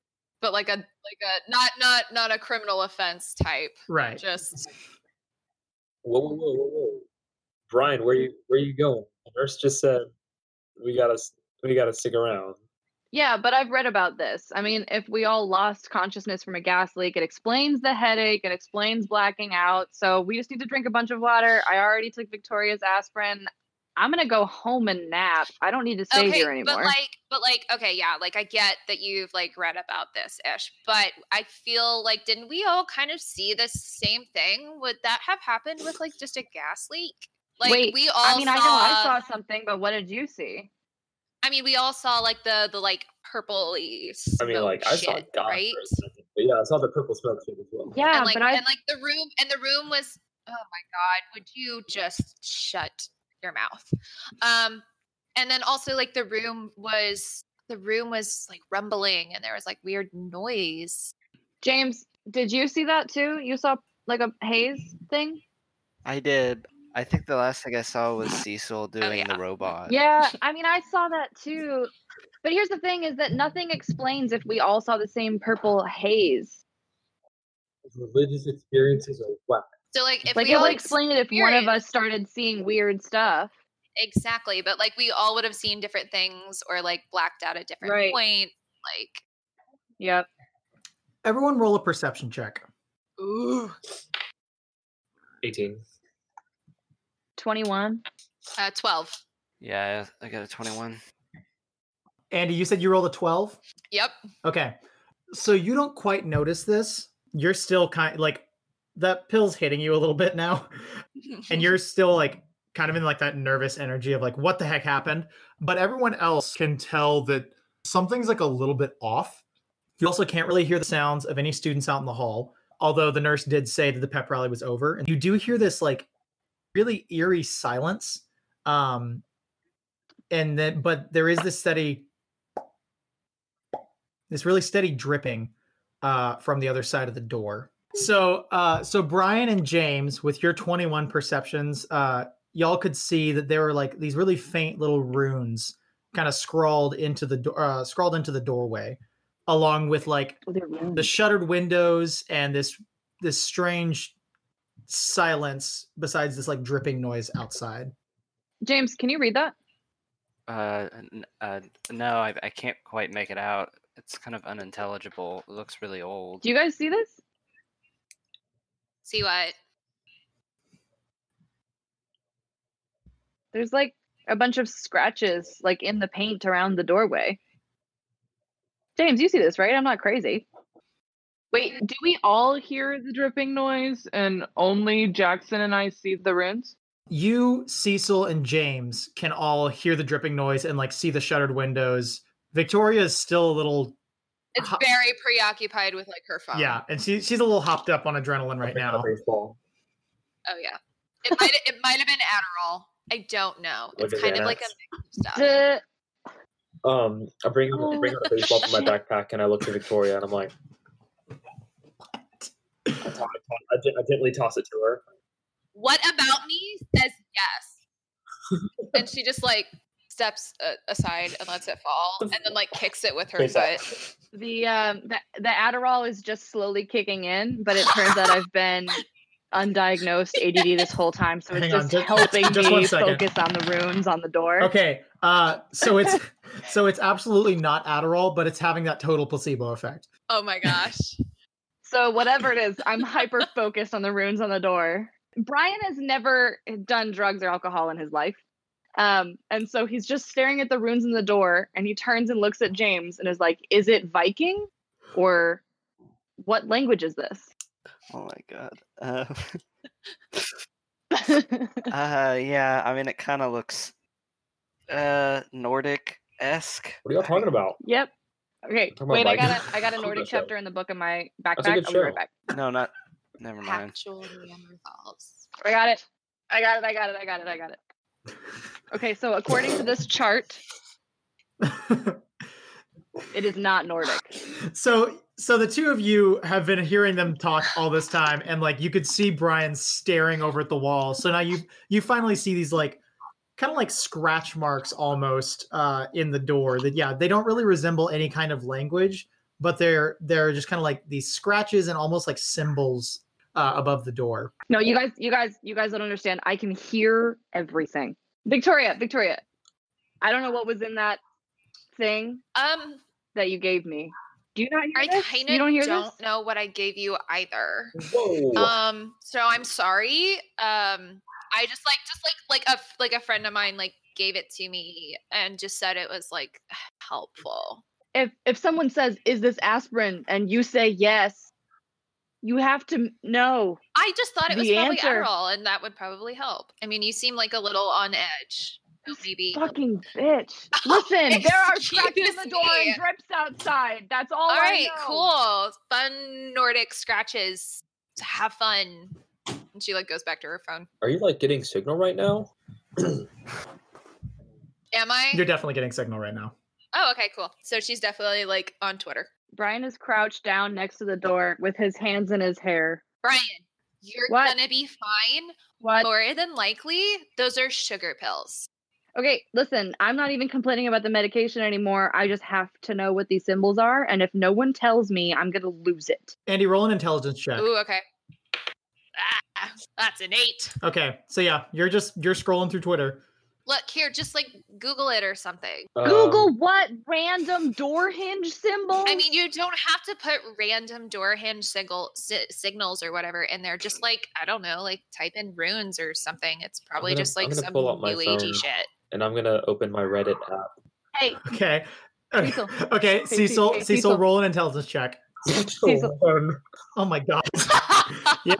But like a like a not not not a criminal offense type. Right. Just Whoa, whoa, whoa, whoa, whoa. Brian, where you where you going? The nurse just said we gotta we gotta stick around. Yeah, but I've read about this. I mean, if we all lost consciousness from a gas leak, it explains the headache, it explains blacking out. So we just need to drink a bunch of water. I already took Victoria's aspirin. I'm gonna go home and nap. I don't need to stay okay, here anymore. but like, but like, okay, yeah, like I get that you've like read about this ish, but I feel like didn't we all kind of see the same thing? Would that have happened with like just a gas leak? Like Wait, we all I mean, saw, I know I saw something, but what did you see? I mean, we all saw like the the like purpley I mean, like I saw shit, God right? for a second. But yeah, I saw the purple smoke shit as well. Yeah, and like but I and like the room and the room was oh my god would you just shut your mouth um and then also like the room was the room was like rumbling and there was like weird noise James, did you see that too? You saw like a haze thing? I did. I think the last thing I saw was Cecil doing yeah. the robot. Yeah, I mean, I saw that too. But here's the thing: is that nothing explains if we all saw the same purple haze. Religious experiences are whack. So like if like we it all would explain it if one of us started seeing weird stuff. exactly but like we all would have seen different things or like blacked out at different Right. point like Yep. Everyone roll a perception check. ooh 18. Twenty-one. uh 12 Yeah, I got a 21. Andy, you said you rolled a 12? yep Okay. So you don't quite notice this. You're still kind like that pill's hitting you a little bit now. and you're still like kind of in like that nervous energy of like what the heck happened. But everyone else Can tell that something's like a little bit off. You also can't really hear the sounds of any students out in the hall, although the nurse did say that the pep rally was over. And you do hear this like really eerie silence. Um and then but there is this steady this really steady dripping uh from the other side of the door. So uh so Brian and James with your 21 perceptions, uh y'all could see that there were like these really faint little runes kind of scrawled into the door uh, scrawled into the doorway along with like Oh, the shuttered windows and this this strange silence besides this like dripping noise outside James, can you read that? Uh, uh, no, I, I can't quite make it out. It's kind of unintelligible. It looks really old. Do you guys see this? See what There's like a bunch of scratches like in the paint around the doorway. James, you see this, right? I'm not crazy. Wait, do we all hear the dripping noise and only Jackson and I see the runes? you cecil and james can all hear the dripping noise and like see the shuttered windows victoria is still a little it's Ho- very preoccupied with like her phone. yeah and she, she's a little hopped up on adrenaline right now. Baseball. oh yeah. It might it might have been adderall. I don't know. Look it's kind of like a that. mix of stuff. The Um, I bring I bring out a baseball from my backpack and I look to Victoria and I'm like, I, to- I, to- I, gen- I gently toss it to her. what about me says yes. And she just like steps uh, aside and lets it fall and then like kicks it with her Face out. foot the um the, the Adderall is just slowly kicking in, but it turns out I've been undiagnosed ADD this whole time, so it's Hang on, just just- helping just me focus on the runes on the door. okay uh so it's so it's absolutely not adderall but it's having that total placebo effect oh my gosh So whatever it is, I'm hyper focused on the runes on the door. Brian has never done drugs or alcohol in his life. Um, and so he's just staring at the runes in the door and he turns and looks at James and is like, Is it Viking? Or what language is this? Oh my god. Uh, uh yeah, I mean it kind of looks uh Nordic esque. What are y'all talking about? yep. Okay. Wait, I got a I got a Nordic chapter in the book in my backpack. I'll be right back. No, not. Never mind. actual Neanderthals I got it. I got it. I got it. I got it. I got it. Okay, so according to this chart, it is not Nordic. so so the two of you have been hearing them talk all this time and like you could see brian staring over at the wall so now you you finally see these like kind of like scratch marks almost uh in the door that yeah they don't really resemble any kind of language but they're they're just kind of like these scratches and almost like symbols uh, above the door No, you guys, you guys, you guys don't understand. I can hear everything. Victoria, Victoria, I don't know what was in that thing um that you gave me. Do you not hear i this? kind you of don't hear don't this? know what i gave you either Whoa! Um, so I'm sorry. Um, I just like just like like a f- like a friend of mine like gave it to me and just said it was like helpful. If if someone says, "Is this aspirin?" and you say yes, you have to know. I just thought it was probably answer- Adderall and that would probably help. I mean, you seem like a little on edge. So maybe Fucking bitch. Oh, Listen, there are Excuse scratches in the door me. and drips outside. That's all. All I right, know. cool. Fun Nordic scratches. Have fun. And she like goes back to her phone. Are you like getting signal right now? Am I? You're definitely getting signal right now. Oh, okay, cool. So she's definitely like on Twitter. Brian is crouched down next to the door with his hands in his hair. Brian, you're What? gonna be fine. What? More than likely, those are sugar pills. Okay, listen, I'm not even complaining about the medication anymore. I just have to know what these symbols are, and if no one tells me, I'm gonna lose it. Andy, roll an intelligence check. Ooh, okay. Ah, that's an eight. Okay, so yeah, you're just you're scrolling through Twitter. Look here, just like Google it or something. Google Um, what random door hinge symbol? I mean, you don't have to put random door hinge signal, si- signals or whatever in there. Just like I don't know, like type in runes or something. It's probably gonna- just like some pull up my new agey shit. and I'm gonna open my Reddit app. hey, Okay. Okay, Cecil. okay. Hey, Cecil, hey, Cecil, Cecil. roll an intelligence check. Cecil. Oh my god. yeah.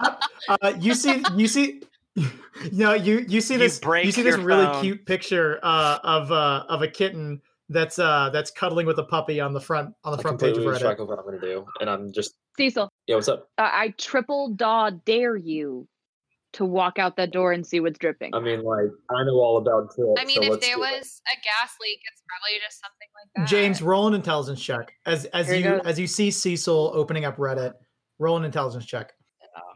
Uh, you see, you see, you know, you you see this, break you see this really phone. cute picture uh, of uh, of a kitten that's uh that's cuddling with a puppy on the front on the I front page of completely lose track Reddit. of what I'm gonna do, and I'm just Cecil, yeah. What's up? uh, I triple daw dare you to walk out that door and see what's dripping. I mean, like I know all about tilt. I mean, so if let's there do it. was a gas leak, it's probably just something like that. James, roll an intelligence check as as Here you you as you see Cecil opening up Reddit. Roll an intelligence check.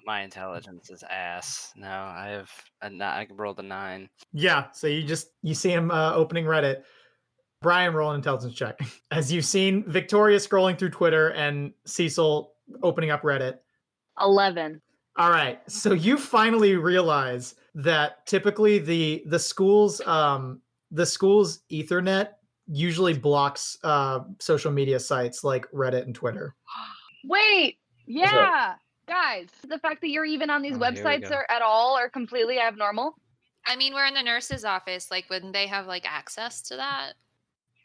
My intelligence is ass. No, I have a ni- I rolled a nine. Yeah, so you just you see him uh, opening Reddit. Brian, roll an intelligence check as you've seen Victoria scrolling through Twitter and Cecil opening up Reddit. Eleven. All right, so you finally realize that typically the the school's um the school's Ethernet usually blocks uh social media sites like Reddit and Twitter. Wait, What's up? yeah, guys, the fact that you're even on these Oh, here we websites go. are at all are completely abnormal. I mean, we're in the nurse's office. Like, wouldn't they have like access to that?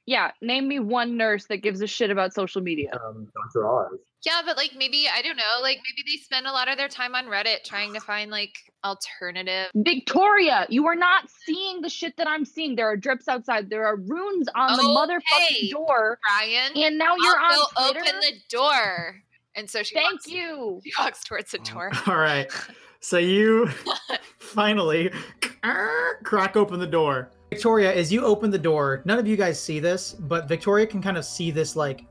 Yeah, name me one nurse that gives a shit about social media. um, Dr. Oz. Yeah, but like maybe I don't know. Like maybe they spend a lot of their time on Reddit trying to find like alternative. Victoria, you are not seeing the shit that I'm seeing. There are drips outside. There are runes on the motherfucking Okay. door, Brian, and now you're I'll on go Twitter. open the door. And so she Thank walks, you. She walks towards the Oh. door. All right, so you finally crack open the door. Victoria, as you open the door, none of you guys see this, but Victoria can kind of see this like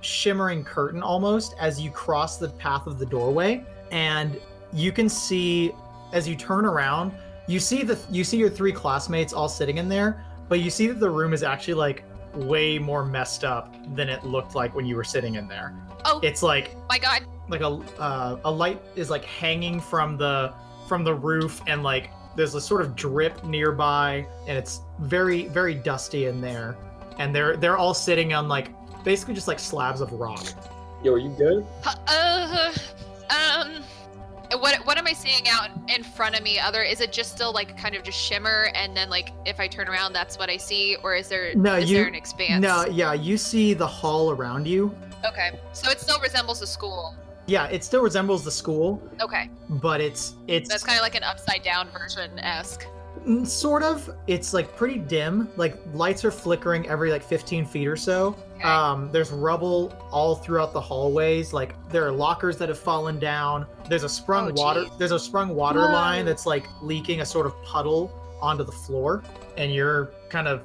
shimmering curtain almost as you cross the path of the doorway, and you can see as you turn around, you see the you see your three classmates all sitting in there, but you see that the room is actually like way more messed up than it looked like when you were sitting in there. Oh It's like my god. like a uh, a light is like hanging from the from the roof and like there's a sort of drip nearby and it's very very dusty in there and they're they're all sitting on like basically just like slabs of rock Yo, are you good? Uh, um, what what am I seeing out in front of me? Other is it just still like kind of just shimmer, and then like if I turn around, that's what I see, or is there No, is you- there an expanse? no yeah you see the hall around you Okay, so it still resembles a school. yeah it still resembles the school Okay, but it's it's that's kind of like an upside down version esque. Mm, sort of it's like pretty dim like lights are flickering every like 15 feet or so Okay. um there's rubble all throughout the hallways like there are lockers that have fallen down there's a sprung Oh, water geez. there's a sprung water Whoa. line that's like leaking a sort of puddle onto the floor and you're kind of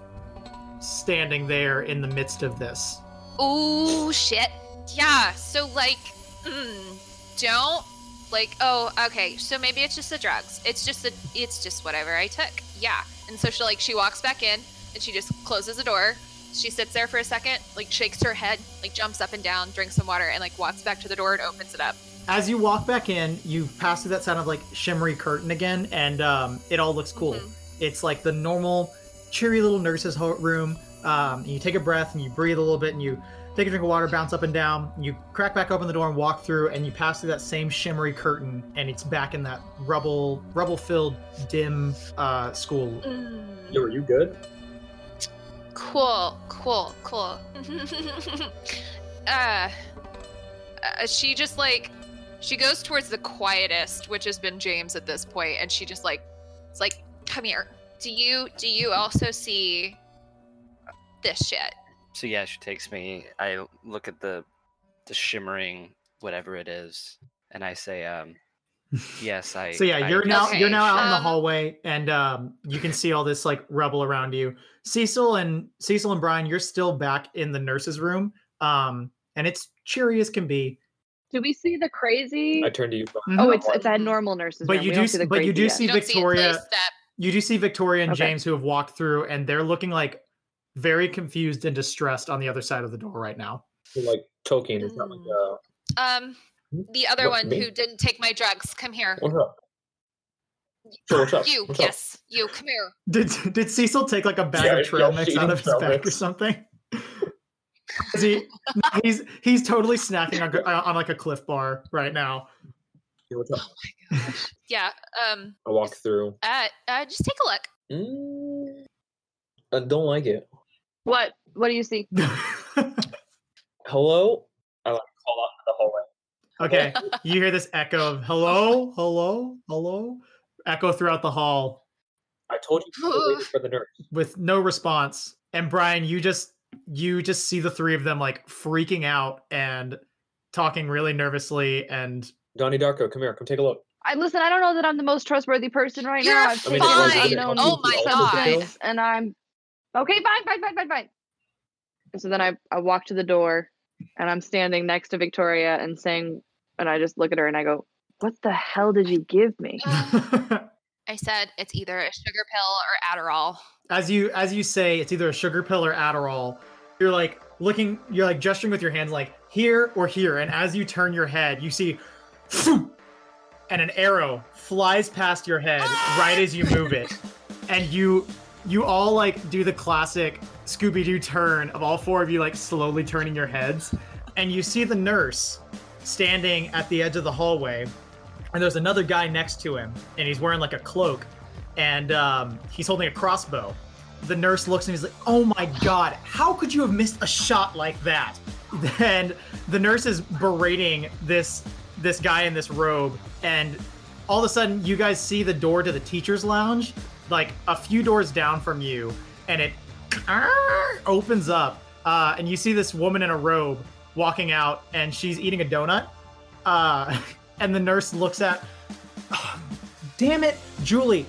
standing there in the midst of this oh shit. Yeah, so like, mm, don't like. Oh, okay. So maybe it's just the drugs. It's just the. It's just whatever I took. Yeah. And so she like she walks back in and she just closes the door. She sits there for a second, like shakes her head, like jumps up and down, drinks some water, and like walks back to the door and opens it up. as you walk back in you pass through that sound of like shimmery curtain again and um it all looks cool Mhm. it's like the normal cheery little nurse's room um, and you take a breath and you breathe a little bit and you take a drink of water, bounce up and down. You crack back open the door and walk through, and you pass through that same shimmery curtain, and it's back in that rubble, rubble-filled, dim uh, school. Yo, are you good? Cool, cool, cool. uh, uh, she just like she goes towards the quietest, which has been James at this point, and she just like it's like, come here. Do you do you also see this shit? So yeah, she takes me. I look at the the shimmering whatever it is, and I say, um, "Yes, I." So yeah, I you're now Okay, you're now out in the um, hallway, and um, you can see all this like rubble around you. Cecil and Cecil and Brian, you're still back in the nurse's room, um, and it's cheery as can be. Do we see the crazy? I turn to you. Mhm. Oh, it's it's a normal nurse's But room. you do see but you do yet. see You don't see Victoria- until you. You do see Victoria and Okay. James who have walked through, and they're looking like very confused and distressed on the other side of the door right now. like Tolkien. is not like uh, Um, the other What, one me? who didn't take my drugs, come here. what's up? Sure, what's up? You, What's up? yes, you, come here. Did did Cecil take like a bag Yeah, of trail yeah, mix out of his trail bag or something? Is he? he's he's totally snacking on, on like a Clif Bar right now. Yeah, what's up? Yeah. Um. I walk through. Uh. uh just take a look. Mm, I don't like it. What? What do you see? Hello? I like call out to the hallway. okay, you hear this echo of hello, hello, hello, echo throughout the hall I told you to wait for the nurse. with no response. And Brian, you just you just see the three of them like freaking out and talking really nervously and Donnie Darko, come here. Come take a look. I listen. I don't know that I'm the most trustworthy person right You're now. I've I mean, taken it was- fine. Oh my substance, and I'm okay. Fine, fine, fine, fine, fine. And so then I I walk to the door, and I'm standing next to Victoria and saying, and I just look at her and I go, "What the hell did you give me?" I said it's either a sugar pill or Adderall. as you as you say it's either a sugar pill or adderall you're like looking you're like gesturing with your hands like here or here and as you turn your head you see and an arrow flies past your head right as you move it and you you all like do the classic scooby-doo turn of all four of you like slowly turning your heads and you see the nurse standing at the edge of the hallway and there's another guy next to him and he's wearing like a cloak and um, he's holding a crossbow. The nurse looks and he's like, "Oh my god, how could you have missed a shot like that?" And the nurse is berating this this guy in this robe, and all of a sudden, you guys see the door to the teachers' lounge, like a few doors down from you, and it opens up, uh, and you see this woman in a robe walking out, and she's eating a donut. Uh, and the nurse looks at, damn it, Julie,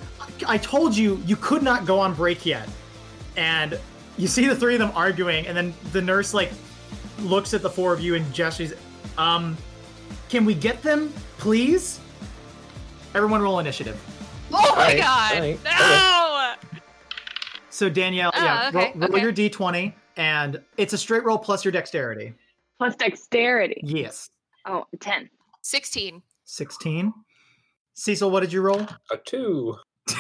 I told you you could not go on break yet. And you see the three of them arguing, and then the nurse like looks at the four of you and gestures, um, can we get them, please? Everyone roll initiative. Oh my Alright, god! alright, No! So Danielle, oh, yeah, Oh, okay, roll, roll okay. your d20, and it's a straight roll plus your dexterity. Plus dexterity. Yes, Oh, 10. 16. 16. Cecil, what did you roll? A two.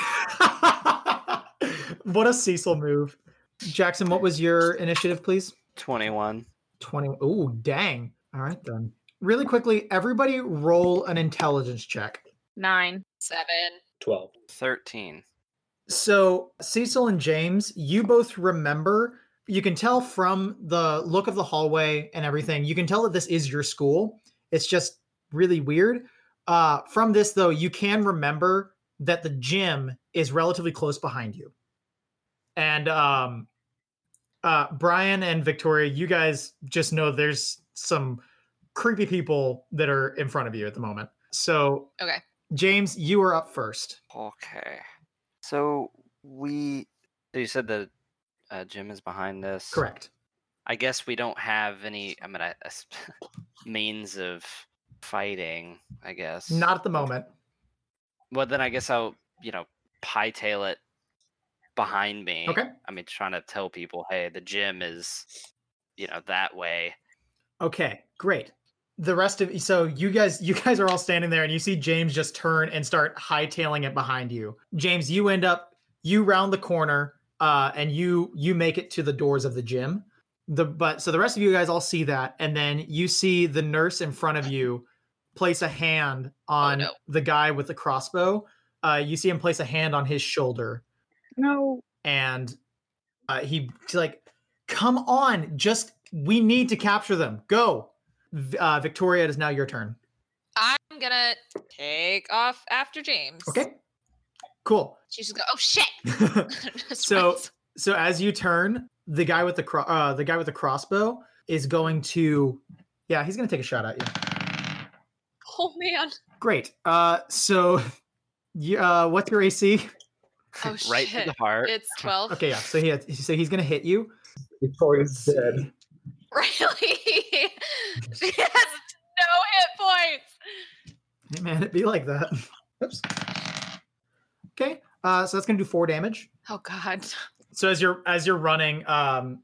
what a Cecil move. Jackson, what was your initiative, please? Twenty-one. 20. Ooh, dang. All right, then. Really quickly, everybody roll an intelligence check. Nine. Seven. Twelve. Thirteen. So, Cecil and James, you both remember. You can tell from the look of the hallway and everything, you can tell that this is your school. It's just really weird. Uh, from this, though, you can remember that the gym is relatively close behind you. And um, uh, Brian and Victoria, you guys just know there's some creepy people that are in front of you at the moment. So, Okay. James, you are up first. Okay. So we. So you said the uh, gym is behind this. Correct. I guess we don't have any. I mean, I, I means of fighting. I guess Not at the moment. Well, then I guess I'll you know hightail it behind me. Okay. I mean, trying to tell people, hey, the gym is, you know, that way. Okay, great. The rest of so you guys you guys are all standing there and you see James just turn and start hightailing it behind you. James, you end up you round the corner uh and you you make it to the doors of the gym the but so the rest of you guys all see that, and then you see the nurse in front of you place a hand on no. the guy with the crossbow. Uh, you see him place a hand on his shoulder, No. and uh, he, he's like, "Come on, just we need to capture them. Go." V- Uh, Victoria, it is now your turn. I'm gonna take off after James. Okay, cool. She's just go. Oh shit. So- runs. so as you turn, the guy with the cro- uh, the guy with the crossbow is going to, yeah, he's going to take a shot at you. oh man. Great. Uh, so, you, uh, what's your AC? Oh right shit. to the heart. It's twelve. Okay, yeah. So he had, so he's going to hit you. Victoria's dead. Really? she has no hit points. Hey, man, it'd be like that. Oops. Okay. Uh, so that's going to do four damage. Oh god. So as you're as you're running, um,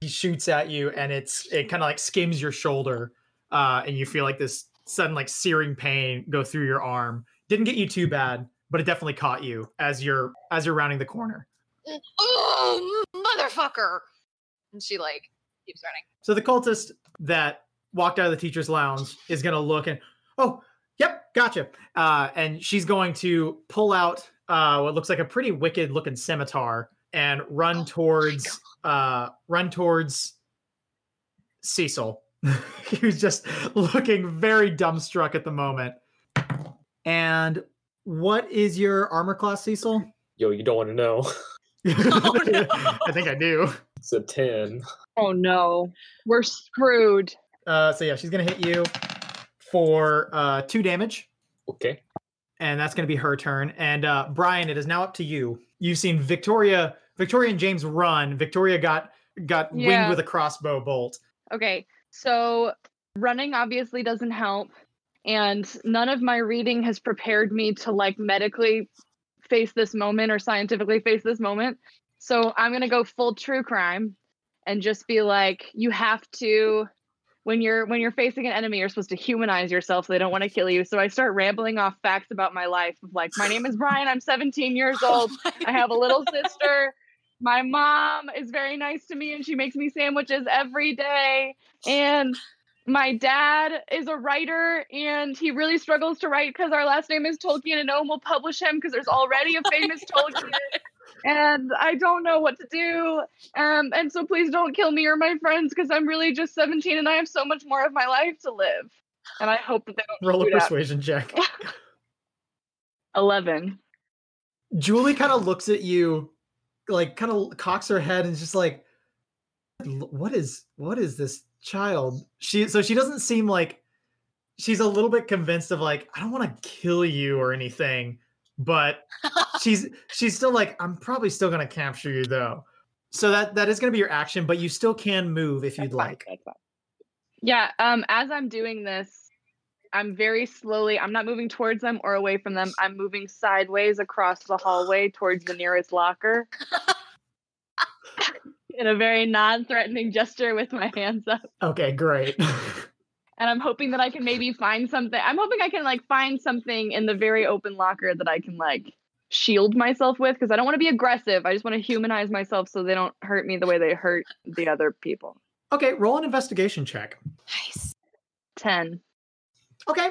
he shoots at you, and it's it kind of like skims your shoulder, uh, and you feel like this sudden like searing pain go through your arm. Didn't get you too bad, but it definitely caught you as you're as you're rounding the corner. Oh motherfucker. And she like keeps running. So the cultist that walked out of the teacher's lounge is going to look and, oh, yep, gotcha. Uh, and she's going to pull out uh, what looks like a pretty wicked looking scimitar and run Oh towards uh, run towards Cecil, who's just looking very dumbstruck at the moment. And what is your armor class, Cecil? Yo, you don't want to know. Oh, no. I think I do. It's a 10. Oh no. We're screwed. Uh, so yeah, she's gonna hit you for uh, two damage, Okay. and that's gonna be her turn. And uh, Brian, it is now up to you. You've seen Victoria, Victoria and James run. Victoria got got winged with a crossbow bolt. Okay. So running obviously doesn't help. And none of my reading has prepared me to like medically face this moment or scientifically face this moment. So I'm going to go full true crime and just be like you have to when you're when you're facing an enemy you're supposed to humanize yourself so they don't want to kill you. So I start rambling off facts about my life of like my name is Brian, I'm 17 years old. I have a little sister. My mom is very nice to me and she makes me sandwiches every day. And my dad is a writer and he really struggles to write because our last name is Tolkien and no one will publish him because there's already a famous Tolkien. And I don't know what to do. Um, and so please don't kill me or my friends because I'm really just 17 and I have so much more of my life to live. And I hope that they don't Roll a persuasion check. 11. Julie kind of looks at you, like kind of cocks her head and just like, "What is what is this child?" She so she doesn't seem like she's a little bit convinced of like, "I don't want to kill you or anything," but she's she's still like, "I'm probably still gonna capture you though." So that that is gonna be your action, but you still can move if you'd like. Yeah, um, as I'm doing this, I'm very slowly, I'm not moving towards them or away from them. I'm moving sideways across the hallway towards the nearest locker in a very non threatening gesture with my hands up. Okay, great. And I'm hoping that I can maybe find something. I'm hoping I can like find something in the very open locker that I can like shield myself with because I don't want to be aggressive. I just want to humanize myself so they don't hurt me the way they hurt the other people. okay, roll an investigation check. Nice. 10. Okay,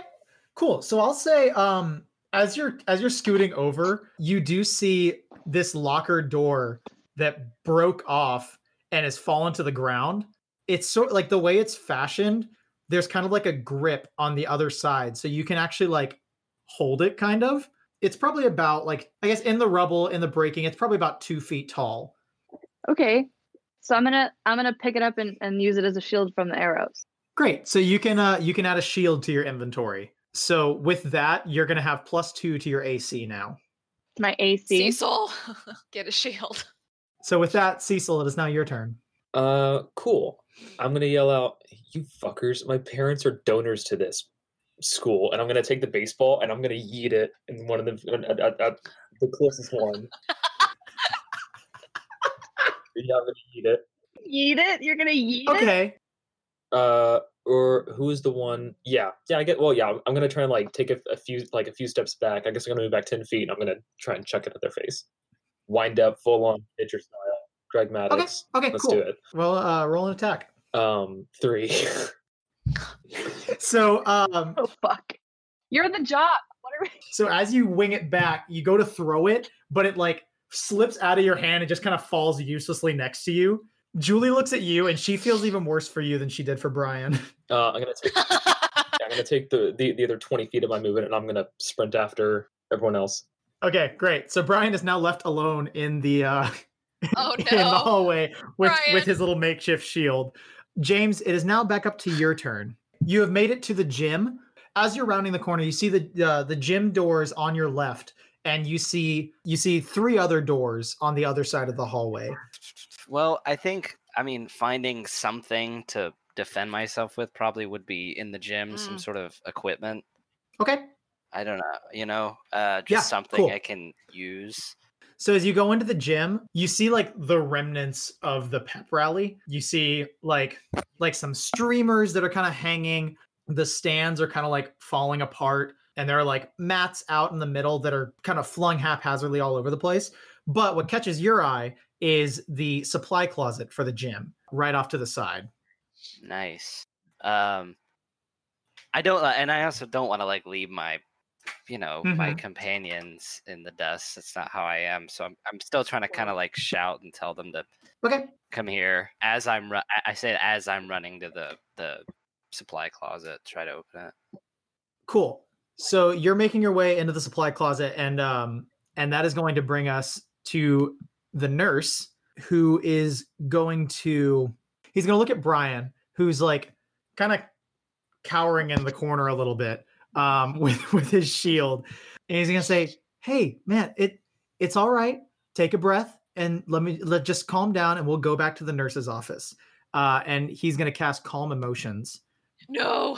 cool. So I'll say, um, as you're as you're scooting over, you do see this locker door that broke off and has fallen to the ground. It's sort like the way it's fashioned. There's kind of like a grip on the other side, so you can actually like hold it. Kind of. It's probably about like I guess in the rubble in the breaking. It's probably about two feet tall. Okay. So I'm gonna I'm gonna pick it up and, and use it as a shield from the arrows. Great. So you can uh you can add a shield to your inventory. So with that, you're gonna have plus two to your AC now. My AC. Cecil, get a shield. So with that, Cecil, it is now your turn. Uh, cool. I'm gonna yell out, "You fuckers! My parents are donors to this school, and I'm gonna take the baseball and I'm gonna yeet it in one of the at, at, at the closest one. yeah, I'm gonna yeet it. Yeet it? You're gonna yeet it? Okay. Uh, or who is the one? Yeah, yeah. I get. Well, yeah. I'm gonna try and like take a, a few like a few steps back. I guess I'm gonna move back ten feet. And I'm gonna try and chuck it at their face. Wind up, full on pitcher style. Dragmatics. Okay, okay, Let's cool. do it. Well, uh, roll an attack. Um, three. So, um, Oh fuck. You're in the job. What are we? so as you wing it back, you go to throw it, but it like slips out of your hand and just kind of falls uselessly next to you. Julie looks at you and she feels even worse for you than she did for Brian. Uh, I'm gonna take. yeah, I'm gonna take the, the the other 20 feet of my movement, and I'm gonna sprint after everyone else. Okay, great. So Brian is now left alone in the uh Oh in the hallway with Brian. with his little makeshift shield. James, it is now back up to your turn. You have made it to the gym. As you're rounding the corner, you see the uh, the gym doors on your left, and you see you see three other doors on the other side of the hallway. Well, I think I mean finding something to defend myself with probably would be in the gym, some Mm. sort of equipment. Okay. I don't know, you know, uh, just Yeah, something cool. I can use. So as you go into the gym, you see like the remnants of the pep rally. You see like like some streamers that are kind of hanging. The stands are kind of like falling apart and there are like mats out in the middle that are kind of flung haphazardly all over the place. But what catches your eye is the supply closet for the gym right off to the side. Nice. Um, I don't, uh, and I also don't want to like leave my, you know, my Mhm. companions in the dust. That's not how I am. So I'm, I'm still trying to kind of like shout and tell them to Okay. come here as I'm. Ru- I say as I'm running to the the supply closet. Try to open it. Cool. So you're making your way into the supply closet, and um, and that is going to bring us to the nurse, who is going to he's going to look at Brian, who's like kind of cowering in the corner a little bit, um, with with his shield, and he's going to say, "Hey, man, it it's all right. Take a breath and let me let just calm down, and we'll go back to the nurse's office." Uh, and he's going to cast calm emotions. no.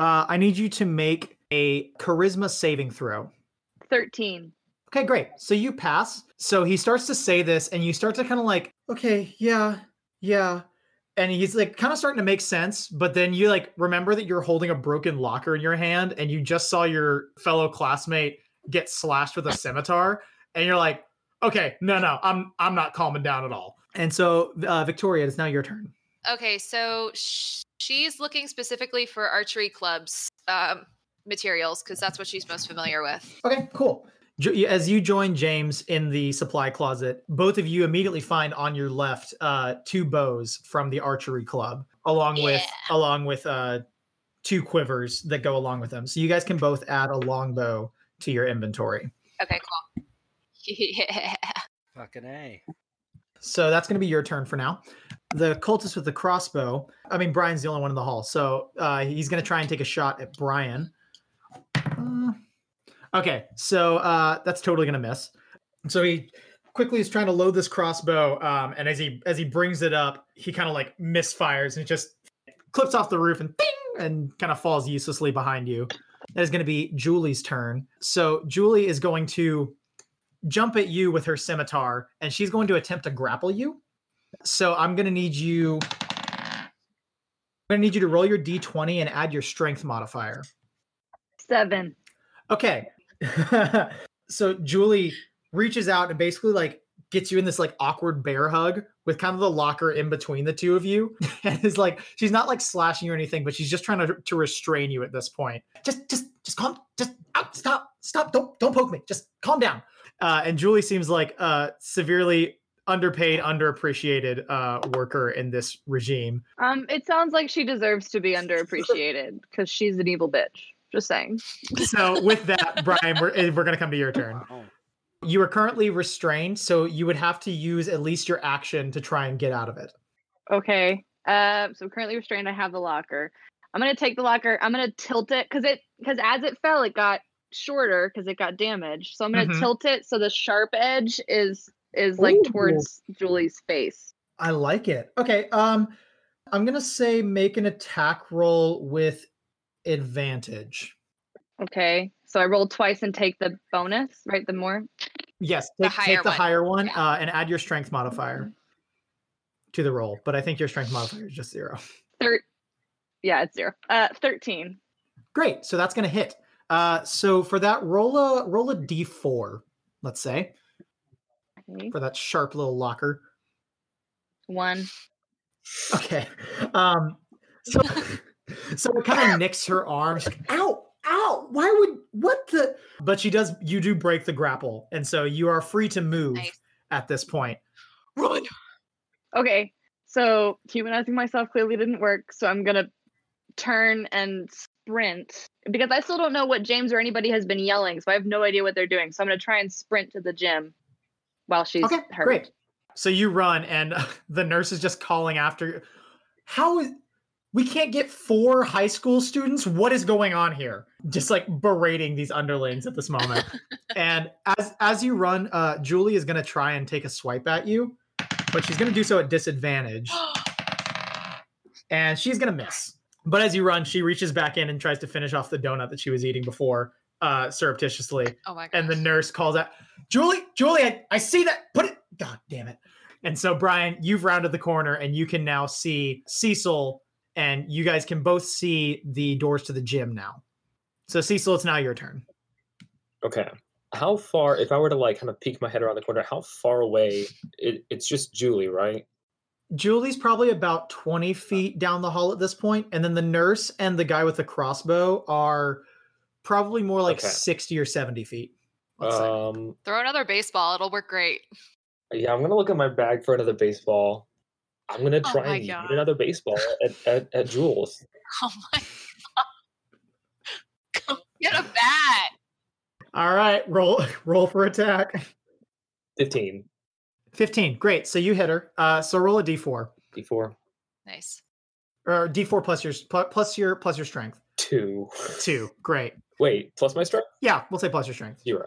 Uh, I need you to make a charisma saving throw. 13. Okay, great. So you pass. So he starts to say this, and you start to kind of like, okay, yeah, yeah. And he's like kind of starting to make sense, but then you like remember that you're holding a broken locker in your hand, and you just saw your fellow classmate get slashed with a scimitar, and you're like, okay, no, no, I'm I'm not calming down at all. And so, uh, Victoria, it's now your turn. Okay, so sh- she's looking specifically for archery clubs um, materials because that's what she's most familiar with. Okay, cool. Jo- As you join James in the supply closet, both of you immediately find on your left uh, two bows from the archery club, along with along with uh, two quivers that go along with them. So you guys can both add a longbow to your inventory. Okay, cool. Yeah. Fucking a. So that's going to be your turn for now. The cultist with the crossbow. I mean, Brian's the only one in the hall, so uh, he's going to try and take a shot at Brian. Uh, okay, so uh, that's totally going to miss. So he quickly is trying to load this crossbow, um, and as he as he brings it up, he kind of like misfires and it just clips off the roof and ding, and kind of falls uselessly behind you. That is going to be Julie's turn. So Julie is going to jump at you with her scimitar and she's going to attempt to grapple you. So I'm going to need you I'm going to need you to roll your d20 and add your strength modifier. 7. Okay. so Julie reaches out and basically like gets you in this like awkward bear hug with kind of the locker in between the two of you. And is like she's not like slashing you or anything but she's just trying to, to restrain you at this point. Just just just calm just out stop stop don't don't poke me just calm down. Uh, and Julie seems like a severely underpaid underappreciated uh, worker in this regime. Um, it sounds like she deserves to be underappreciated because she's an evil bitch. Just saying. so with that Brian we're, eh, we're gonna come to your turn Oh. You are currently restrained, so you would have to use at least your action to try and get out of it. Okay. Uh, so currently restrained. I have the locker. I'm gonna take the locker. I'm gonna tilt it because it because as it fell, it got shorter because it got damaged. So I'm gonna Mhm. tilt it so the sharp edge is is like Ooh. towards Julie's face. I like it. Okay, um I'm going to say make an attack roll with advantage. Okay. So I rolled twice and take the bonus, right? The more. Yes, The take, higher take the one. higher one Yeah. uh, and add your strength modifier to the roll, but I think your strength modifier is just 0. Thir- yeah, it's zero. Uh, thirteen. Great. So that's going to hit. Uh so for that roll a roll a d4, let's say, Okay. for that sharp little locker. One. Okay. Um. So, so it kind of nicks her arm. She's like, ow, ow. Why would what the? But she does. You do break the grapple, and so you are free to move Nice. at this point. Run. Okay. So humanizing myself clearly didn't work. So I'm gonna turn and sprint because I still don't know what James or anybody has been yelling. So I have no idea what they're doing. So I'm gonna try and sprint to the gym while she's Okay, hurt. great. So you run, and the nurse is just calling after you. How is we can't get four high school students? What is going on here? Just like berating these underlings at this moment. and as as you run, uh, Julie is gonna try and take a swipe at you, but she's gonna do so at disadvantage, and she's gonna miss. But as you run, she reaches back in and tries to finish off the donut that she was eating before, uh, surreptitiously oh my god. and the nurse calls out, Julie, Julie, I, I see that. Put it. God damn it. And so, Brian, you've rounded the corner and you can now see Cecil, and you guys can both see the doors to the gym now. So, Cecil, it's now your turn. Okay. How far, if I were to like kind of peek my head around the corner, how far away? It, it's just Julie, right? Julie's probably about 20 feet down the hall at this point, and then the nurse and the guy with the crossbow are probably more like Okay. 60 or 70 feet. let's say. Um, Throw another baseball. It'll work great. yeah, I'm gonna look at my bag for another baseball. I'm gonna Oh try my and God. eat another baseball at, at, at Jules. Oh my god. Go get a bat. All right, roll roll for attack. 15, 15. Great. So you hit her. Uh, so roll a d4. D4, Nice. or d4 plus your plus your plus your strength. 2. Two. Great. Wait, plus my strength? Yeah, we'll say plus your strength. Zero.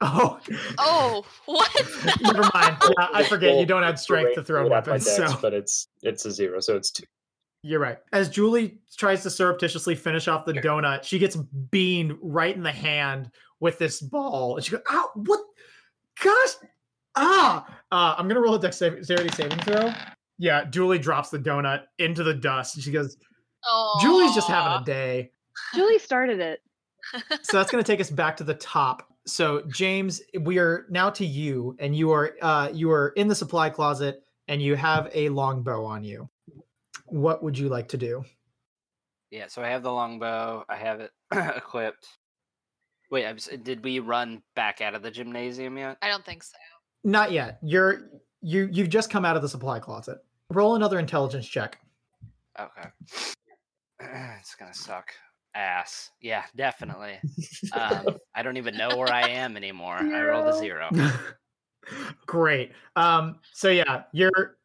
Oh, Oh, what? never mind. Yeah, I forget you don't have strength to throw would have weapons. dex, So but it's it's a zero, so it's two. you're right. As Julie tries to surreptitiously finish off the donut, she gets beamed right in the hand with this ball, and she goes, "Ow! What? Gosh! Ah! Uh, I'm gonna roll a dexterity saving throw." Yeah, Julie drops the donut into the dust, and she goes, Oh. "Julie's just having a day." Julie started it. so that's going to take us back to the top. So James, we are now to you, and you are uh, you are in the supply closet, and you have a longbow on you. What would you like to do? Yeah, so I have the longbow. I have it equipped. Wait, I'm, did we run back out of the gymnasium yet? I don't think so. Not yet. You're you you've just come out of the supply closet. Roll another intelligence check. Okay. it's gonna suck. Ass. Yeah, definitely. Um, I don't even know where I am anymore. I rolled a zero. Great. Um. So yeah, you're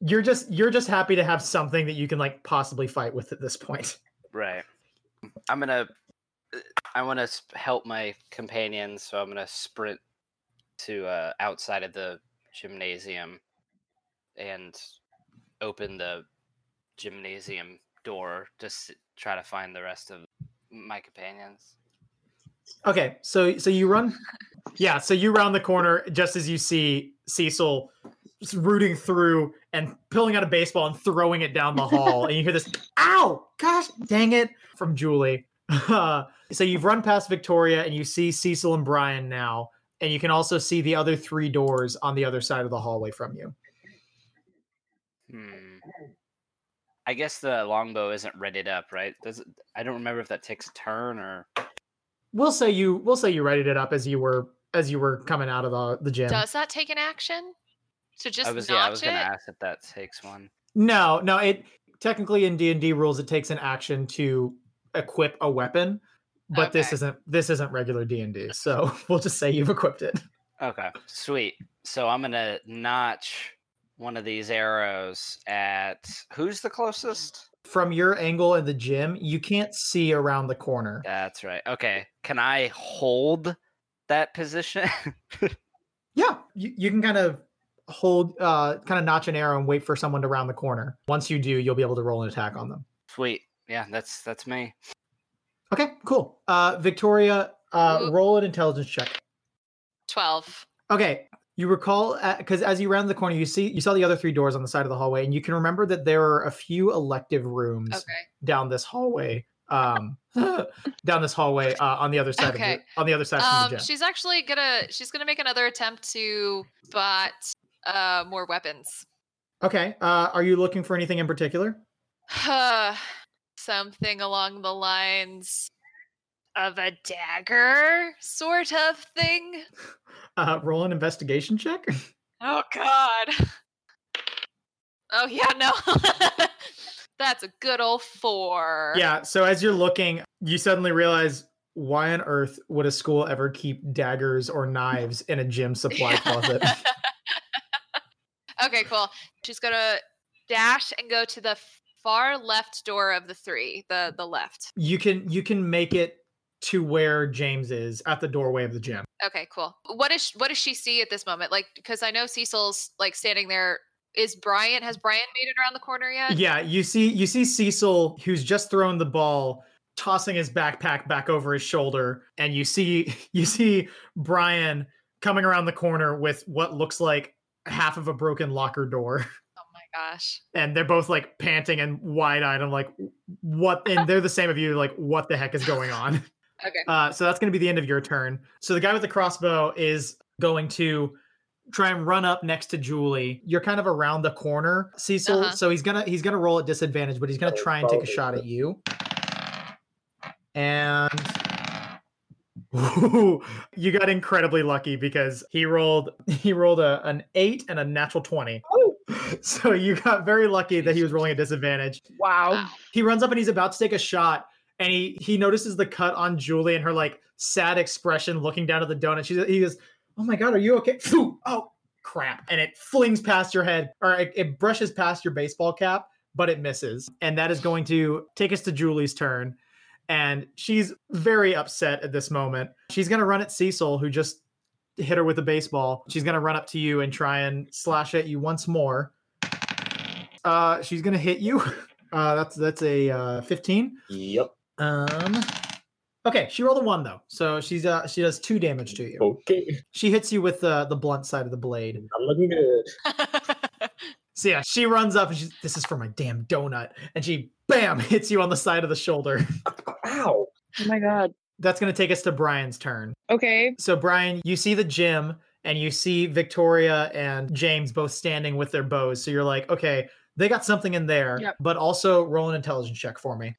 you're just you're just happy to have something that you can like possibly fight with at this point. Right. I'm gonna. uh, I want to help my companions, so I'm gonna sprint to uh, outside of the gymnasium and open the gymnasium door. Just to try to find the rest of my companions. Okay, so so you run, yeah. So you round the corner just as you see Cecil rooting through and pulling out a baseball and throwing it down the hall, and you hear this "Ow! Gosh, dang it!" from Julie. so you've run past Victoria and you see Cecil and Brian now, and you can also see the other three doors on the other side of the hallway from you. Hmm. I guess the longbow isn't readied up, right? Does it, I don't remember if that takes a turn or. We'll say you we'll say you readied it up as you were as you were coming out of the the gym. Does that take an action? To just I was notch yeah, I was gonna ask if that takes one. No, no. It technically in D and D rules, it takes an action to equip a weapon, but this isn't this isn't regular D and D. So we'll just say you've equipped it. Okay, sweet. So I'm gonna notch one of these arrows at who's the closest? From your angle in the gym, you can't see around the corner. That's right. Okay, can I hold that position? Yeah, you, you can kind of hold, uh, kind of notch an arrow and wait for someone to round the corner. Once you do, you'll be able to roll an attack on them. Sweet. Yeah, that's that's me. Okay, cool. Uh, Victoria, uh, Ooh. roll an intelligence check. 12. Okay. You recall because as you round the corner, you see you saw the other three doors on the side of the hallway, and you can remember that there are a few elective rooms Okay. down this hallway. Um, down this hallway uh, on the other side Okay. of the, on the other side Um, the she's actually gonna she's gonna make another attempt to spot uh more weapons. Okay. Uh, are you looking for anything in particular? Something along the lines of a dagger sort of thing. Uh, roll an investigation check. Oh god. Oh yeah, no. That's a good old four. yeah. So as you're looking, you suddenly realize why on earth would a school ever keep daggers or knives in a gym supply closet? okay, cool. She's gonna dash and go to the far left door of the three, the the left. you can you can make it to where James is at the doorway of the gym. Okay, cool. What is what does she see at this moment? Like, because I know Cecil's like standing there. Is Brian has Brian made it around the corner yet? Yeah, you see you see Cecil who's just thrown the ball tossing his backpack back over his shoulder and you see you see Brian coming around the corner with what looks like half of a broken locker door Oh my gosh. and they're both like panting and wide-eyed i'm like what and they're the same of you like what the heck is going on Okay. uh, so that's going to be the end of your turn. So the guy with the crossbow is going to try and run up next to julie. You're kind of around the corner cecil Uh-huh. so he's gonna he's gonna roll at disadvantage but he's gonna Oh, try and take a shot at you. And Ooh, you got incredibly lucky because he rolled he rolled a, an eight and a natural 20 so you got very lucky that he was rolling a disadvantage. Wow. Wow. he runs up and he's about to take a shot and he he notices the cut on julie and her like sad expression looking down at the donut. She he goes oh my god are you okay? Oh crap. And it flings past your head or it, it brushes past your baseball cap but it misses. And that is going to take us to julie's turn. And she's very upset at this moment. She's to run at cecil who just hit her with a baseball. She's to run up to you and try and slash at you once more. Uh she's to hit you. Uh that's that's a uh 15 Yep. Um okay she rolled a one though so she's uh she does two damage to you Okay. she hits you with the the blunt side of the blade I'm looking good. so yeah she runs up and she's this is for my damn donut and she bam hits you on the side of the shoulder Ow. Oh my god. that's going to take us to brian's turn Okay. so brian you see the gym and you see victoria and james both standing with their bows so you're like okay they got something in there Yep. but also roll an intelligence check for me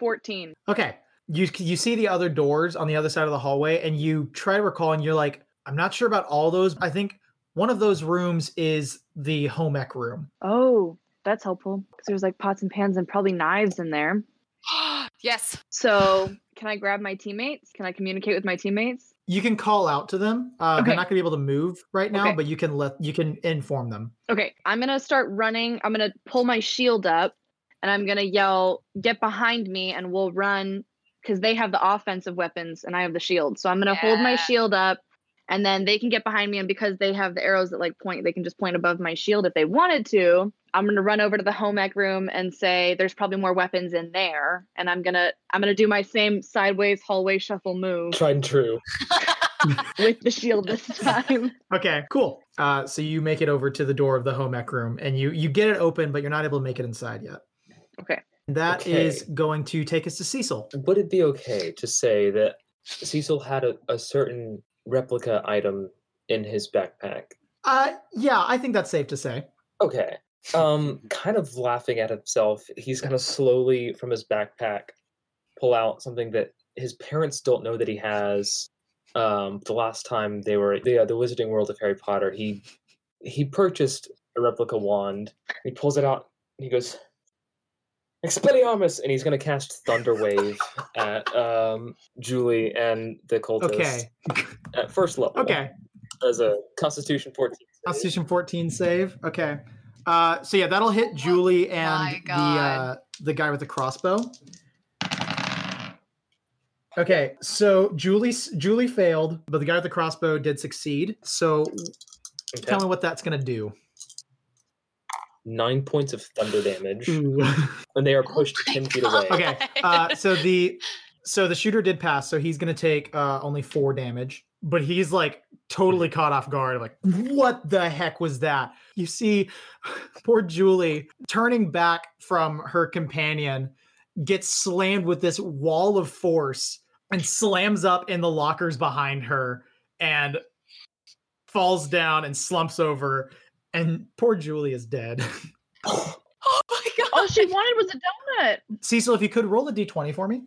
14. Okay. You you see the other doors on the other side of the hallway and you try to recall and you're like, I'm not sure about all those. I think one of those rooms is the home ec room. Oh, that's helpful. Because there's like pots and pans and probably knives in there. yes. So can I grab my teammates? Can I communicate with my teammates? You can call out to them. Uh, They're not gonna be able to move right now, Okay. but you can let you can inform them. Okay, I'm gonna start running. I'm gonna pull my shield up and I'm gonna yell, get behind me, and we'll run because they have the offensive weapons and I have the shield. So I'm gonna hold my shield up and then they can get behind me. And because they have the arrows that like point, they can just point above my shield if they wanted to. I'm gonna run over to the home ec room and say there's probably more weapons in there. And I'm gonna I'm gonna do my same sideways hallway shuffle move Tried and true. with the shield this time. Okay, cool. Uh, so you make it over to the door of the home ec room and you you get it open, but you're not able to make it inside yet. Okay. That is Okay. going to take us to Cecil. Would it be okay to say that Cecil had a, a certain replica item in his backpack? Uh, yeah, I think that's safe to say. Okay. Um, kind of laughing at himself, he's kind of slowly from his backpack pull out something that his parents don't know that he has. Um, the last time they were the uh, the Wizarding World of Harry Potter, he he purchased a replica wand. He pulls it out. And he goes, "Expelliarmus!" and he's going to cast Thunder Wave at um, Julie and the cultists Okay. at first level. Okay. as a Constitution 14. save. Constitution 14 save. Okay. Uh, so yeah, that'll hit Julie my and the uh, the guy with the crossbow. Okay, so Julie Julie failed, but the guy with the crossbow did succeed. So Okay. tell me what that's gonna do. Nine points of thunder damage, and they are Oh pushed my ten feet away. okay, uh, so the so the shooter did pass, so he's gonna take uh, only four damage, but he's like totally caught off guard. Like, what the heck was that? You see, poor Julie turning back from her companion gets slammed with this wall of force and slams up in the lockers behind her and falls down and slumps over and poor Julie is dead. Oh my god. All she wanted was a donut. Cecil, if you could roll a d20 for me.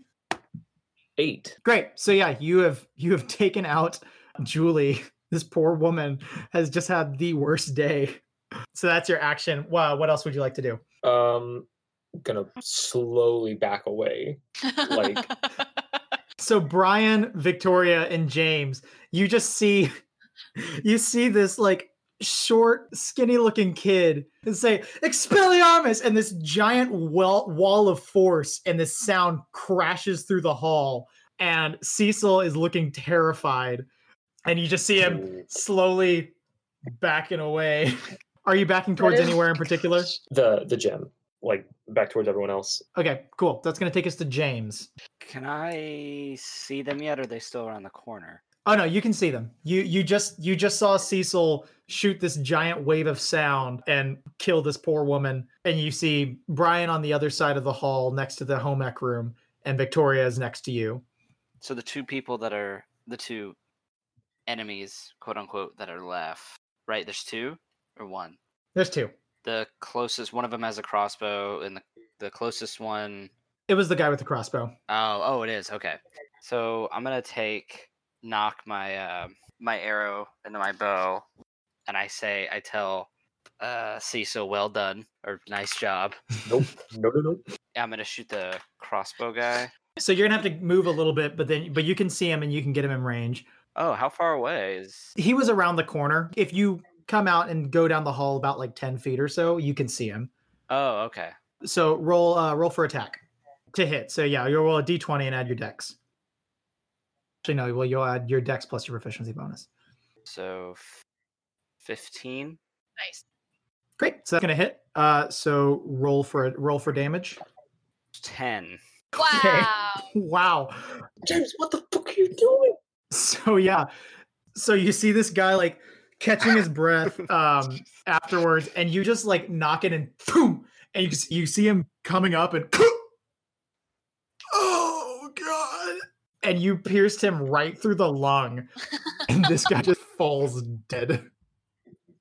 Eight. Great. So yeah, you have you have taken out Julie. This poor woman has just had the worst day. So that's your action. Wow, what else would you like to do? Um, gonna slowly back away. like- So Brian, Victoria, and James, you just see you see this like short, skinny looking kid and say, Expelliarmus! And this giant well, wall of force and this sound crashes through the hall. And Cecil is looking terrified. And you just see him slowly backing away. Are you backing towards is- anywhere in particular? The the gem, like back towards everyone else. Okay, cool. That's going to take us to James. Can I see them yet? Or are they still around the corner? Oh no, you can see them. You you just you just saw Cecil shoot this giant wave of sound and kill this poor woman, and you see Brian on the other side of the hall next to the home ec room, and Victoria is next to you. So the two people that are the two enemies, quote unquote, that are left. Right? There's two or one. There's two. The closest one of them has a crossbow, and the the closest one It was the guy with the crossbow. Oh, oh, it is. Okay. So I'm gonna take nock my uh, my arrow into my bow, and I say I tell uh, Cecil, well done or nice job. Nope. no, no, no. I'm gonna shoot the crossbow guy. So you're gonna have to move a little bit, but then but you can see him and you can get him in range. Oh, how far away is? He was around the corner. If you come out and go down the hall about like ten feet or so, you can see him. Oh, okay. So roll uh, roll for attack to hit. So yeah, you'll roll a d20 and add your dex. Actually, no. Well, you'll add your dex plus your proficiency bonus. So f- fifteen. nice. Great. So that's gonna hit. Uh, so roll for roll for damage. Ten. Okay. Wow. Wow. James, what the fuck are you doing? So yeah. So you see this guy like catching his breath um afterwards, and you just like knock it and boom, and you s- you see him coming up and oh god, and you pierced him right through the lung, and this guy just falls dead.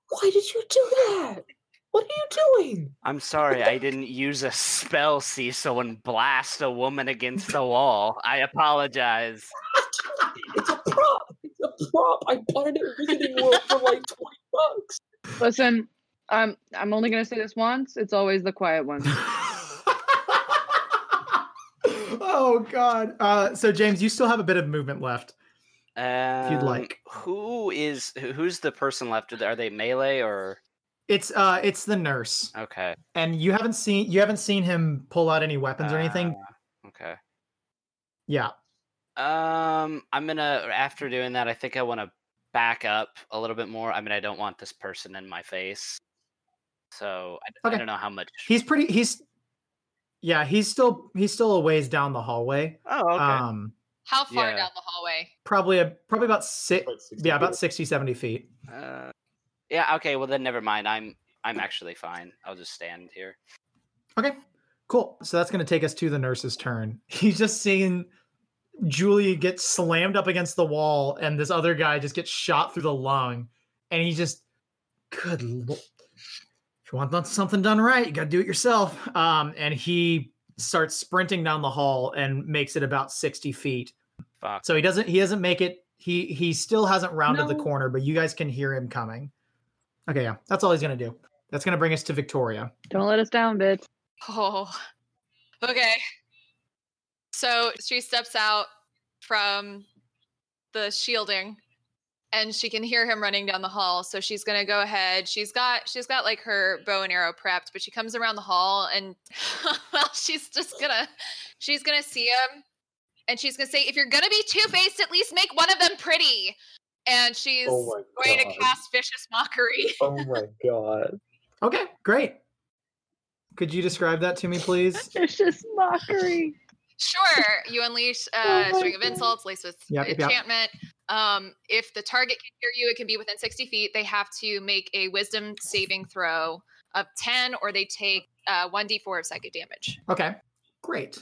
Why did you do that? What are you doing? I'm sorry, I didn't use a spell, Cecil, and blast a woman against the wall. I apologize. It's a prop. It's a prop. I bought it at Wizarding World for like twenty bucks. Listen, um, I'm only gonna say this once. It's always the quiet ones. oh god. Uh, so James, you still have a bit of movement left. Um, if you'd like. Who is who's the person left? Are they melee or It's uh, it's the nurse. okay? and you haven't seen you haven't seen him pull out any weapons or anything Ah, okay. yeah Um, I'm gonna after doing that, I think I want to back up a little bit more. I mean, I don't want this person in my face, so I, Okay. I don't know how much. he's pretty he's yeah he's still he's still a ways down the hallway Oh, okay. um How far Yeah. down the hallway? probably a probably about six Like 60 yeah about feet. 60 70 feet Uh, yeah. Okay. Well, then never mind. I'm I'm actually fine. I'll just stand here. okay cool so that's going to take us to the nurse's turn he's just seeing julie get slammed up against the wall and this other guy just gets shot through the lung and he just good lord if you want something done right you got to do it yourself. Um and he starts sprinting down the hall and makes it about 60 feet. Fuck. so he doesn't he doesn't make it. He he still hasn't rounded the corner but you guys can hear him coming. Okay yeah that's all he's gonna do. That's gonna bring us to victoria. Don't let us down, bitch. Oh, okay. So she steps out from the shielding and she can hear him running down the hall. So she's gonna go ahead. She's got she's got like her bow and arrow prepped, but she comes around the hall and well, she's just gonna she's gonna see him and she's gonna say, if you're gonna be two-faced, at least make one of them pretty. And she's Oh going to cast vicious mockery. Oh my god. Okay, great. Could you describe that to me, please? It's just mockery. Sure. You unleash a uh, my string of insults laced with Yep, yep, yep. Um, if the target can hear you, it can be within 60 feet. They have to make a wisdom saving throw of 10 or they take uh, 1d4 of psychic damage. Okay, great.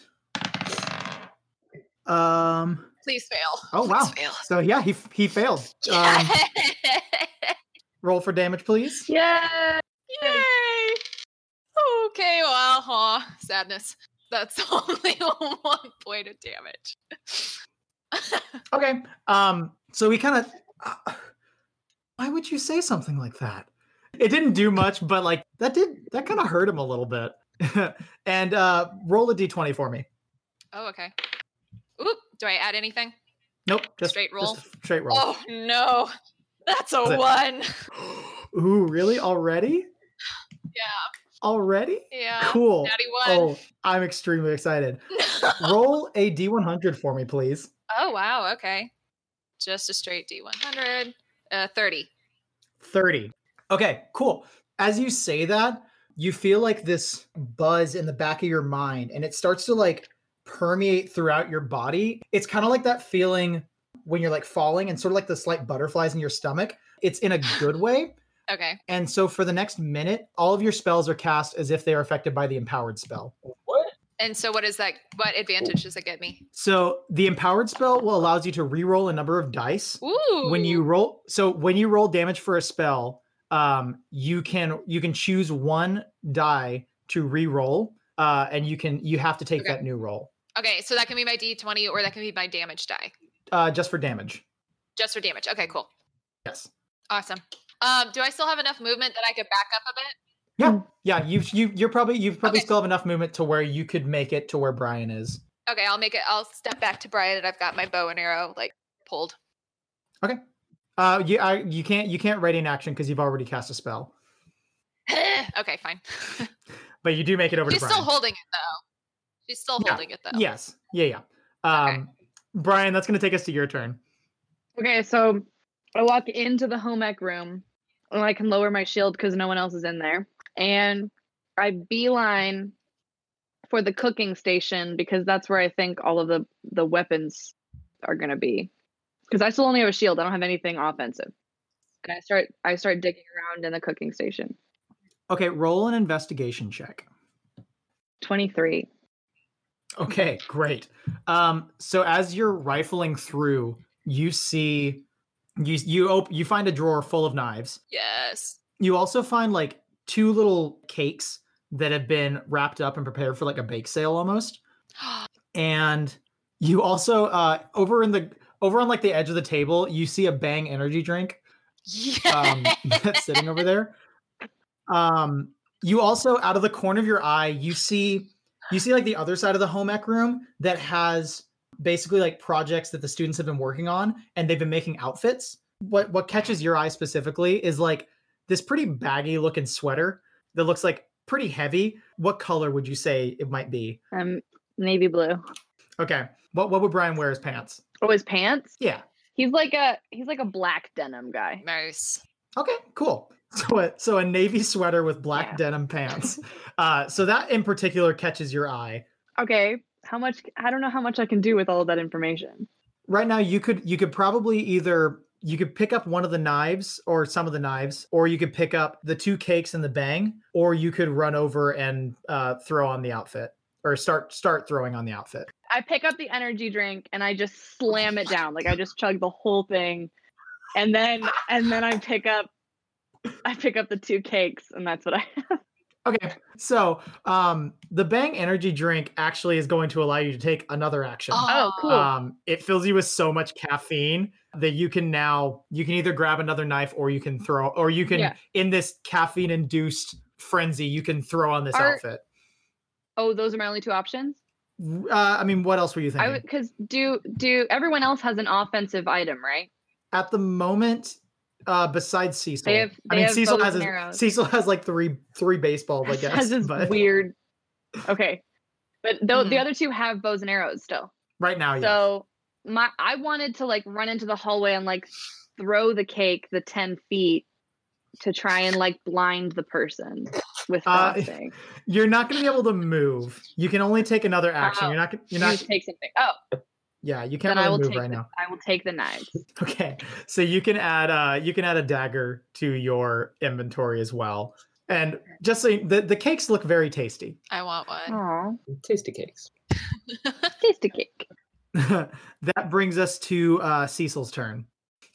Um. Please fail. Oh wow. fail. So yeah, he he failed. Um, Roll for damage, please. Yeah. Yay! Okay, well, aw, sadness. That's only one point of damage. Okay. Um. So we kind of. Uh, why would you say something like that? It didn't do much, but like that did that kind of hurt him a little bit. and uh roll a d20 for me. oh, okay. Oop, do I add anything? Nope. Just Straight roll? just straight roll. Oh no, that's a it- one. Ooh, really? Already? Yeah, Already? yeah. Cool. Oh, I'm extremely excited. Roll a d100 for me, please. oh wow, okay. Just a straight D100. Uh, 30. 30. Okay, cool. As you say that, you feel like this buzz in the back of your mind and it starts to like permeate throughout your body. It's kind of like that feeling when you're like falling and sort of like the slight butterflies in your stomach. It's in a good way. Okay. And so for the next minute, all of your spells are cast as if they are affected by the empowered spell. And so what is that? What advantage does it get me? So the empowered spell will allows you to re-roll a number of dice. Ooh. when you roll so when you roll damage for a spell um you can you can choose one die to re-roll uh and you can you have to take Okay. that new roll Okay, so that can be my D20 or that can be my damage die. uh just for damage Just for damage. Okay, cool. yes Awesome. Um, do I still have enough movement that I could back up a bit? Yeah yeah you've you you're probably you've probably Okay. still have enough movement to where you could make it to where brian is Okay, I'll make it. I'll step back to Brian and I've got my bow and arrow like pulled. Okay. Uh you I, you can't you can't ready an action because you've already cast a spell okay, fine. but you do make it over to Brian. She's still holding it though. She's still Yeah, holding it though. yes yeah yeah um brian that's going to take us to your turn Okay, so I walk into the home ec room and I can lower my shield because no one else is in there. And I beeline for the cooking station because that's where I think all of the, the weapons are gonna be. Because I still only have a shield. I don't have anything offensive. And I start I start digging around in the cooking station. okay roll an investigation check 23. Okay, great. Um, so as you're rifling through, you see you you op- you find a drawer full of knives. Yes. You also find like two little cakes that have been wrapped up and prepared for like a bake sale almost. And you also uh over in the over on like the edge of the table, you see a Bang energy drink um, that's sitting over there. Um, you also, out of the corner of your eye, you see you see like the other side of the home ec room that has basically like projects that the students have been working on, and they've been making outfits. What what catches your eye specifically is like this pretty baggy looking sweater that looks like pretty heavy. What color would you say it might be? Um navy blue. Okay, what what would Brian wear as pants? Oh, his pants? Yeah. He's like a he's like a black denim guy. nice. Okay, cool. So a, so a navy sweater with black Yeah. denim pants. Uh, so that in particular catches your eye. Okay. How much I don't know how much I can do with all of that information. Right now, you could you could probably either you could pick up one of the knives or some of the knives, or you could pick up the two cakes and the bang, or you could run over and uh, throw on the outfit or start start throwing on the outfit. I pick up the energy drink and I just slam it down. Like I just chug the whole thing. And then and then I pick up I pick up the two cakes and that's what I Okay, so um, the bang energy drink actually is going to allow you to take another action. Oh, cool. um it fills you with so much caffeine that you can now you can either grab another knife or you can throw or you can Yeah. in this caffeine induced frenzy you can throw on this Are- outfit Oh, those are my only two options? uh, i mean what else were you thinking cuz do do everyone else has an offensive item, right? at the moment uh besides cecil They have- i mean have cecil has his, cecil has like three three baseballs i guess has this but weird Okay. But though the Mhm. other two have bows and arrows still. right now So my I wanted to like run into the hallway and like throw the cake the 10 feet to try and like blind the person with Uh, you're not going to be able to move you can only take another action Oh, you're not gonna- you're you not take something. Oh, yeah you can't then I really will move take right the, now I will take the knives. Okay, so you can add uh you can add a dagger to your inventory as well. And just so you, the the cakes look very tasty. I want one. Oh, Tasty cakes. tasty cake. that brings us to uh Cecil's turn.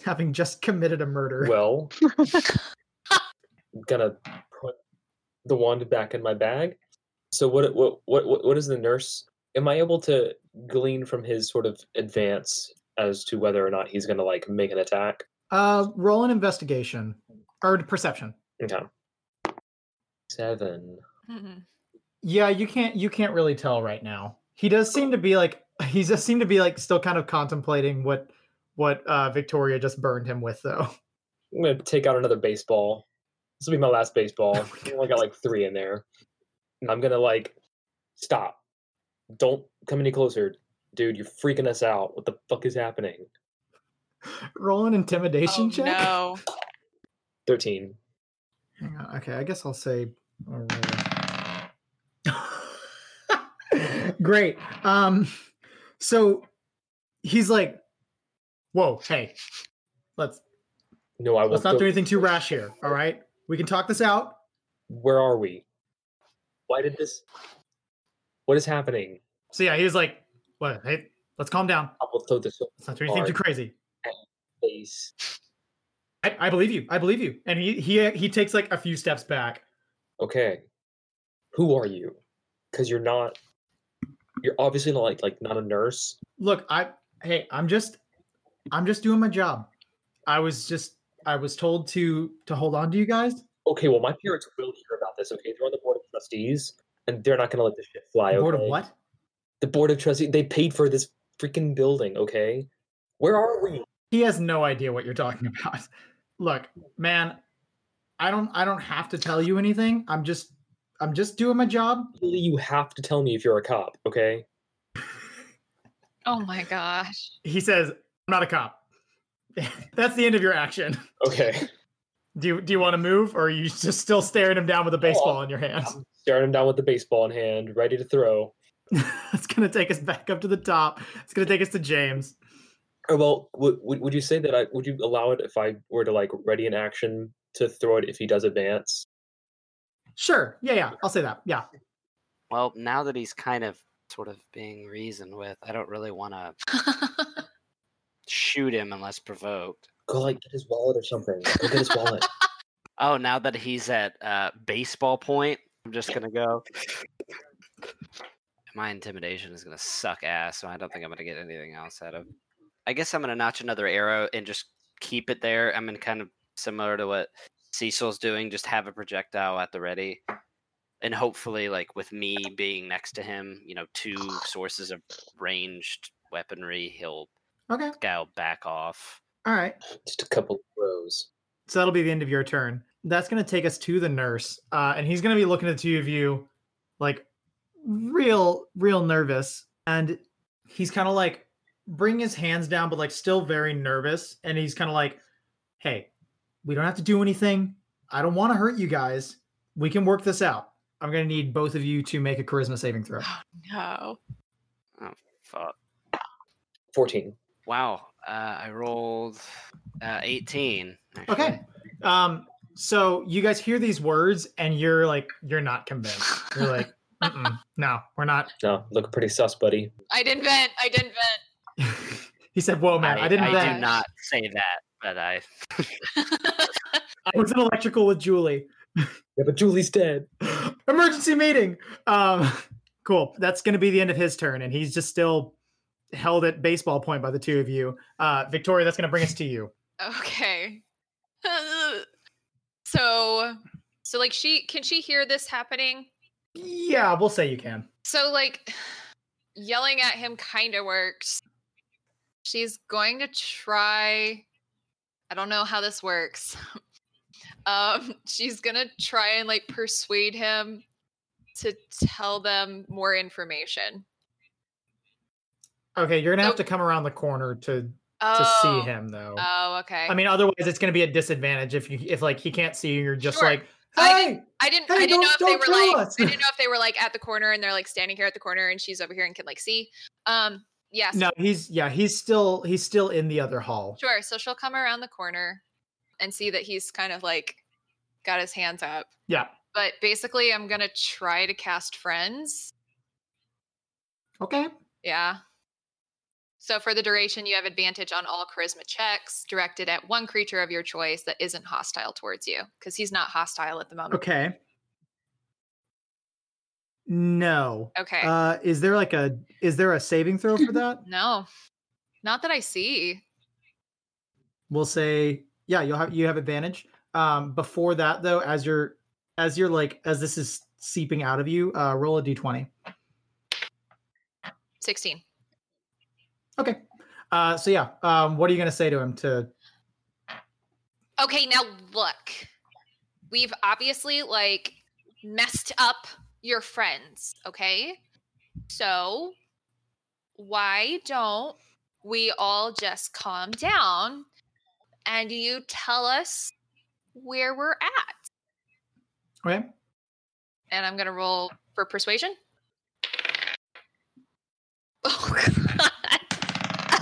having just committed a murder. Well, I'm gonna put the wand back in my bag. So what what what what what is the nurse? Am I able to glean from his sort of advance as to whether or not he's gonna like make an attack? Uh, roll an investigation or perception. Okay. Seven. Mhm. Yeah, you can't you can't really tell right now. He does seem to be like he just seemed to be like still kind of contemplating what what uh Victoria just burned him with though. I'm gonna take out another baseball. This will be my last baseball. I only got like three in there. And I'm gonna like stop. Don't come any closer. Dude, you're freaking us out. What the fuck is happening? Roll an intimidation Oh, check. no. 13. Hang on. Okay, I guess I'll say. I'll. Great. Um, so he's like, "Whoa, hey, let's No, I let's go- do anything too rash here. All right, we can talk this out. Where are we? Why did this what is happening? So yeah, he was like, "What? Hey, let's calm down. I will throw this Let's not do anything too crazy." Please. I, I believe you. I believe you. And he he he takes like a few steps back. Okay. Who are you? Because you're not you're obviously not like like not a nurse. Look, I hey, I'm just I'm just doing my job. I was just I was told to to hold on to you guys. Okay, well my parents will hear about this, okay? They're on the board of trustees and they're not gonna let this shit fly. The board of what? The board of trustees they paid for this freaking building, okay? Where are we? He has no idea what you're talking about. Look, man, I don't I don't have to tell you anything. I'm just I'm just doing my job. You have to tell me if you're a cop, okay? Oh my gosh. He says, "I'm not a cop." That's the end of your action. Okay. Do you do you want to move or are you just still staring him down with a oh, baseball in your hand? I'm staring him down with the baseball in hand, ready to throw. it's gonna take us back up to the top. It's gonna take us to James. Oh, well, would, would would you say that I would you allow it if I were to like ready an action to throw it if he does advance? Sure. Yeah, yeah. I'll say that. Yeah. Well, now that he's kind of sort of being reasoned with, I don't really want to shoot him unless provoked. Go like get his wallet or something. Go get his wallet. Oh, now that he's at uh, baseball point, I'm just gonna go. My intimidation is gonna suck ass, so I don't think I'm gonna get anything else out of. I guess I'm gonna notch another arrow and just keep it there. I'm gonna kind of similar to what Cecil's doing, just have a projectile at the ready, and hopefully, like with me being next to him, you know, two sources of ranged weaponry, he'll Okay. go back off. All right. Just a couple of throws. So that'll be the end of your turn. That's going to take us to the nurse. Uh, and he's going to be looking at the two of you like real, real nervous. And he's kind of like bring his hands down, but like still very nervous. And he's kind of like, hey, we don't have to do anything. I don't want to hurt you guys. We can work this out. I'm going to need both of you to make a charisma saving throw. no. Oh, fuck. Fourteen. Wow. Uh, I rolled uh, 18. actually. Okay. Um, so you guys hear these words and you're like, you're not convinced. You're like, Mm-mm, no, we're not. No, look pretty sus, buddy. I didn't vent. I didn't vent. he said, "Whoa, man! I, didn't. Vent. I do not say that, but I. I was in electrical with Julie. Yeah, but Julie's dead. Emergency meeting. Um, cool. That's going to be the end of his turn, and he's just still held at baseball point by the two of you. Uh, Victoria, that's going to bring us to you. okay. so, so like she can she hear this happening? Yeah, we'll say you can. So like yelling at him kind of works. She's going to try I don't know how this works. Um she's to try and like persuade him to tell them more information. Okay, you're going to have to come around the corner to to Oh. see him, though. Oh, okay. I mean, otherwise it's to be a disadvantage if you if like he can't see you. You're just Sure. like, I hey, I didn't. Hey, I didn't know if they were like. us. I didn't know if they were like at the corner and they're like standing here at the corner and she's over here and can like see. Um. Yes. no, he's yeah, he's still he's still in the other hall. Sure. So she'll come around the corner and see that he's kind of like got his hands up. Yeah. But basically, I'm gonna try to cast friends. Okay. Yeah. So for the duration, you have advantage on all charisma checks directed at one creature of your choice that isn't hostile towards you, because he's not hostile at the moment. Okay. No. Okay. Uh, is there like a is there a saving throw for that? no, not that I see. we'll say yeah you'll have you have advantage um before that though as you're as you're like as this is seeping out of you uh roll a d20 16. okay uh so yeah um what are you gonna say to him to Okay, now look. We've obviously like messed up your friends, okay? So why don't we all just calm down and you tell us where we're at? okay And I'm going to roll for persuasion. Oh, God.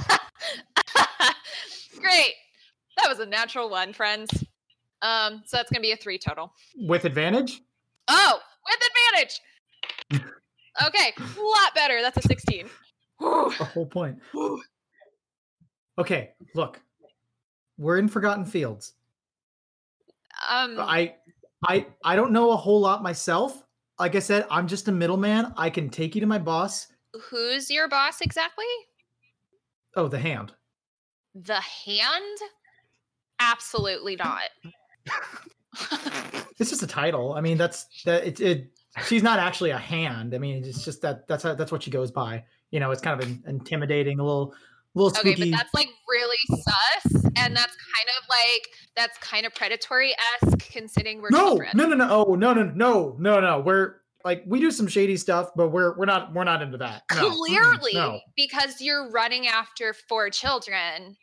Great. That was a natural one, friends. Um, so that's going to be a three total. with advantage Oh, with advantage. Okay, a lot better. That's a 16. Whew. the whole point okay look we're in forgotten fields Um, i i i don't know a whole lot myself like i said i'm just a middleman i can take you to my boss who's your boss exactly? oh the hand The hand? Absolutely not. it's just a title. I mean, that's that it, it she's not actually a hand. I mean, it's just that that's how, that's what she goes by. You know, it's kind of in, intimidating, a little little Okay, spooky. but that's like really sus, and that's kind of like that's kind of predatory esque, considering we're no, children. no, no, no, oh, no, no, no, no, no. We're like we do some shady stuff, but we're we're not we're not into that. No, Clearly, no, because you're running after four children.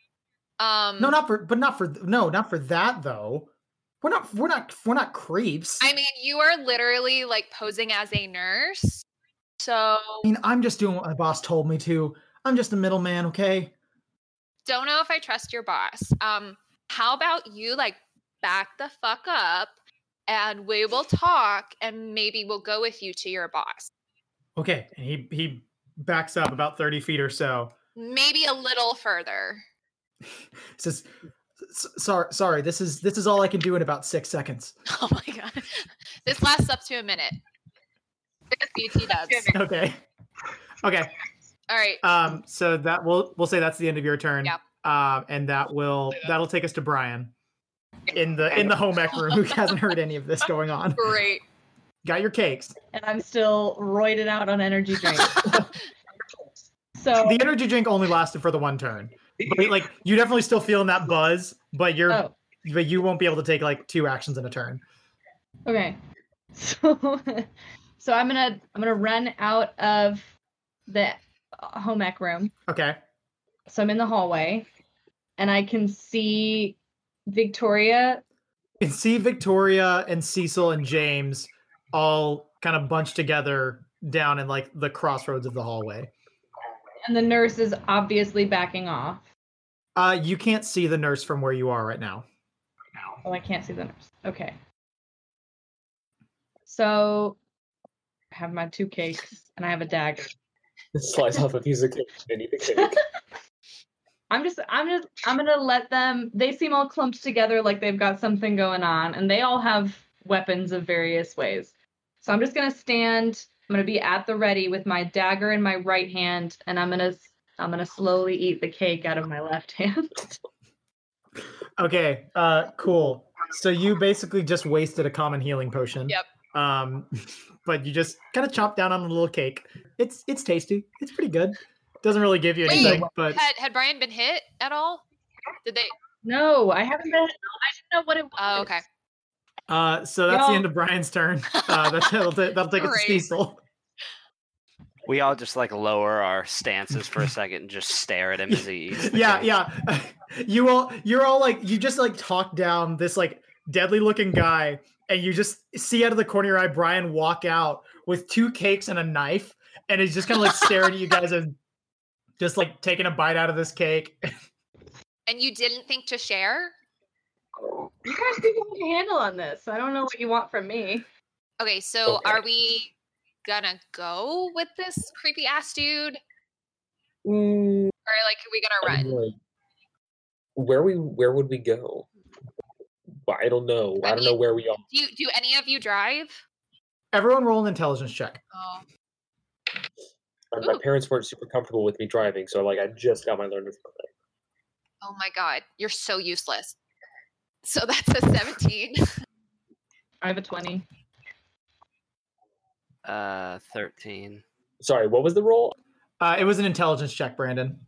Um, no, not for, but not for no, not for that though. We're not we're not we're not creeps. I mean, you are literally like posing as a nurse. So I mean, I'm just doing what my boss told me to. I'm just a middleman, okay? don't know if I trust your boss. Um, how about you like back the fuck up and we will talk and maybe we'll go with you to your boss. Okay, and he he backs up about thirty feet or so. Maybe a little further. says sorry sorry this is this is all i can do in about six seconds Oh my god. This lasts up to a minute. BT dubs. okay okay All right. um so that we'll we'll say that's the end of your turn Yep. um and that will that'll take us to brian in the in the home ec room who hasn't heard any of this going on Great. got your cakes and I'm still roided out on energy drink. so the energy drink only lasted for the one turn but like you definitely still feeling that buzz but you're oh, but you won't be able to take like two actions in a turn okay. So so I'm gonna I'm gonna run out of the home ec room. okay So I'm in the hallway, and I can see Victoria. you can see Victoria and Cecil and James all kind of bunched together down in like the crossroads of the hallway. And the nurse is obviously backing off. Uh, you can't see the nurse from where you are right now. Oh, I can't see the nurse. Okay. So I have my two cakes and I have a dagger. Slice off a piece of cake and eat the cake. I'm just I'm just I'm gonna let them they seem all clumped together like they've got something going on and they all have weapons of various ways. So I'm just gonna stand, I'm gonna be at the ready with my dagger in my right hand, and I'm gonna I'm gonna slowly eat the cake out of my left hand. Okay, uh, cool. So you basically just wasted a common healing potion. Yep. Um, but you just kind of chop down on a little cake. It's it's tasty. It's pretty good. Doesn't really give you Wait, anything, but Had had Brian been hit at all? Did they? no, I haven't been I didn't know what it was. Oh, okay. uh, so that's the Y'all- end of Brian's turn. Uh, that's, that'll, ta- that'll take us to Cecil. We all just like lower our stances for a second and just stare at him as he eats. yeah cake. yeah you all you're all like you just like talk down this like deadly looking guy and you just see out of the corner of your eye brian walk out with two cakes and a knife and he's just kind of like staring at you guys and just like taking a bite out of this cake And you didn't think to share? You guys do have a handle on this. I don't know what you want from me. Okay, so Okay. are we gonna go with this creepy ass dude? Mm, Or or like we gonna run? like, where we where would we go? Well, I don't know. I, I don't know where we are. Do you, do any of you drive? Everyone roll an intelligence check. Oh, My, my parents weren't super comfortable with me driving, so like I just got my learner's permit. oh my god, you're so useless. So that's a 17. I have a 20. Uh, thirteen. Sorry, what was the roll? Uh, it was an intelligence check, Brandon.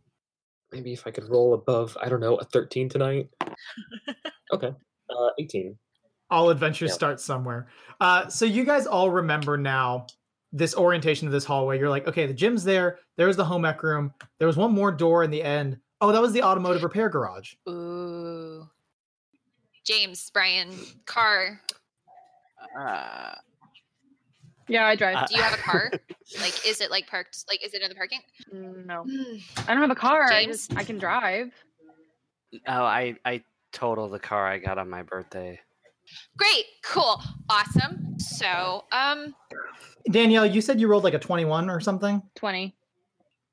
Maybe if I could roll above, I don't know, a 13 tonight. okay. Uh, 18. All adventures Yep. start somewhere. Uh, so you guys all remember now this orientation of this hallway. You're like, okay, the gym's there. There's the home ec room. There was one more door in the end. Oh, that was the automotive repair garage. Ooh. James, Brian, car. Uh, Yeah, I drive. Uh, Do you have a car? like, is it like parked? Like, is it in the parking? no. I don't have a car. I James? just I can drive. oh, I I totaled the car I got on my birthday. Great, cool, awesome. So, um, Danielle, you said you rolled like a 21 or something. 20.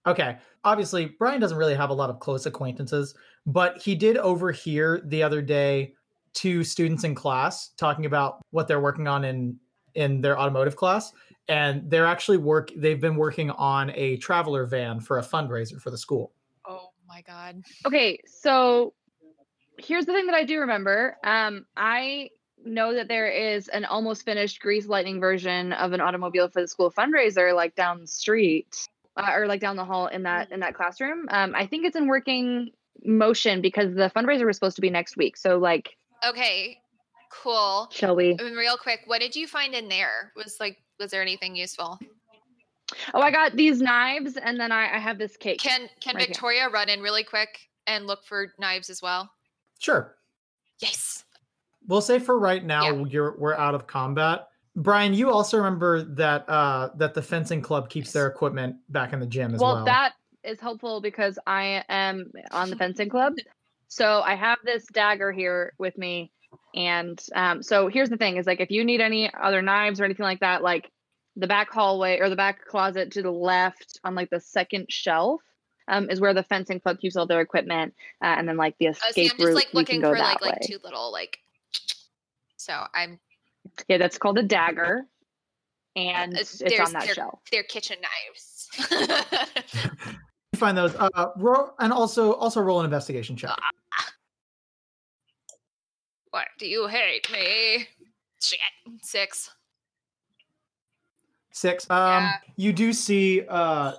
Okay. Obviously, Brian doesn't really have a lot of close acquaintances, but he did overhear the other day two students in class talking about what they're working on in in their automotive class and they're actually work they've been working on a traveler van for a fundraiser for the school. oh my god. Okay, so here's the thing that I do remember. Um, I know that there is an almost finished Grease Lightning version of an automobile for the school fundraiser, like down the street uh, or like down the hall in that in that classroom. Um, I think it's in working motion because the fundraiser was supposed to be next week. So like, Okay, cool. shall we? And real quick, what did you find in there? Was like, was there anything useful? Oh, I got these knives, and then I, I have this cake. Can Can Right here. Victoria run in really quick and look for knives as well? Sure. Yes. We'll say for right now Yeah. you're we're out of combat. Brian, you also remember that uh that the fencing club keeps their equipment back in the gym as well. well, that is helpful because I am on the fencing club. So I have this dagger here with me. And um, so here's the thing is like if you need any other knives or anything like that, like the back hallway or the back closet to the left on like the second shelf um, is where the fencing club keeps all their equipment. Uh, and then like the Uh, see, escape I'm just route, like you can looking go for like that way. like two little like. So I'm. Yeah, that's called a dagger. And Uh, it's there's on that their- shelf. They're kitchen knives. you find those uh roll, and also also roll an investigation check. what do you hate me? Shit. Six. Six. Um, Yeah. you do see uh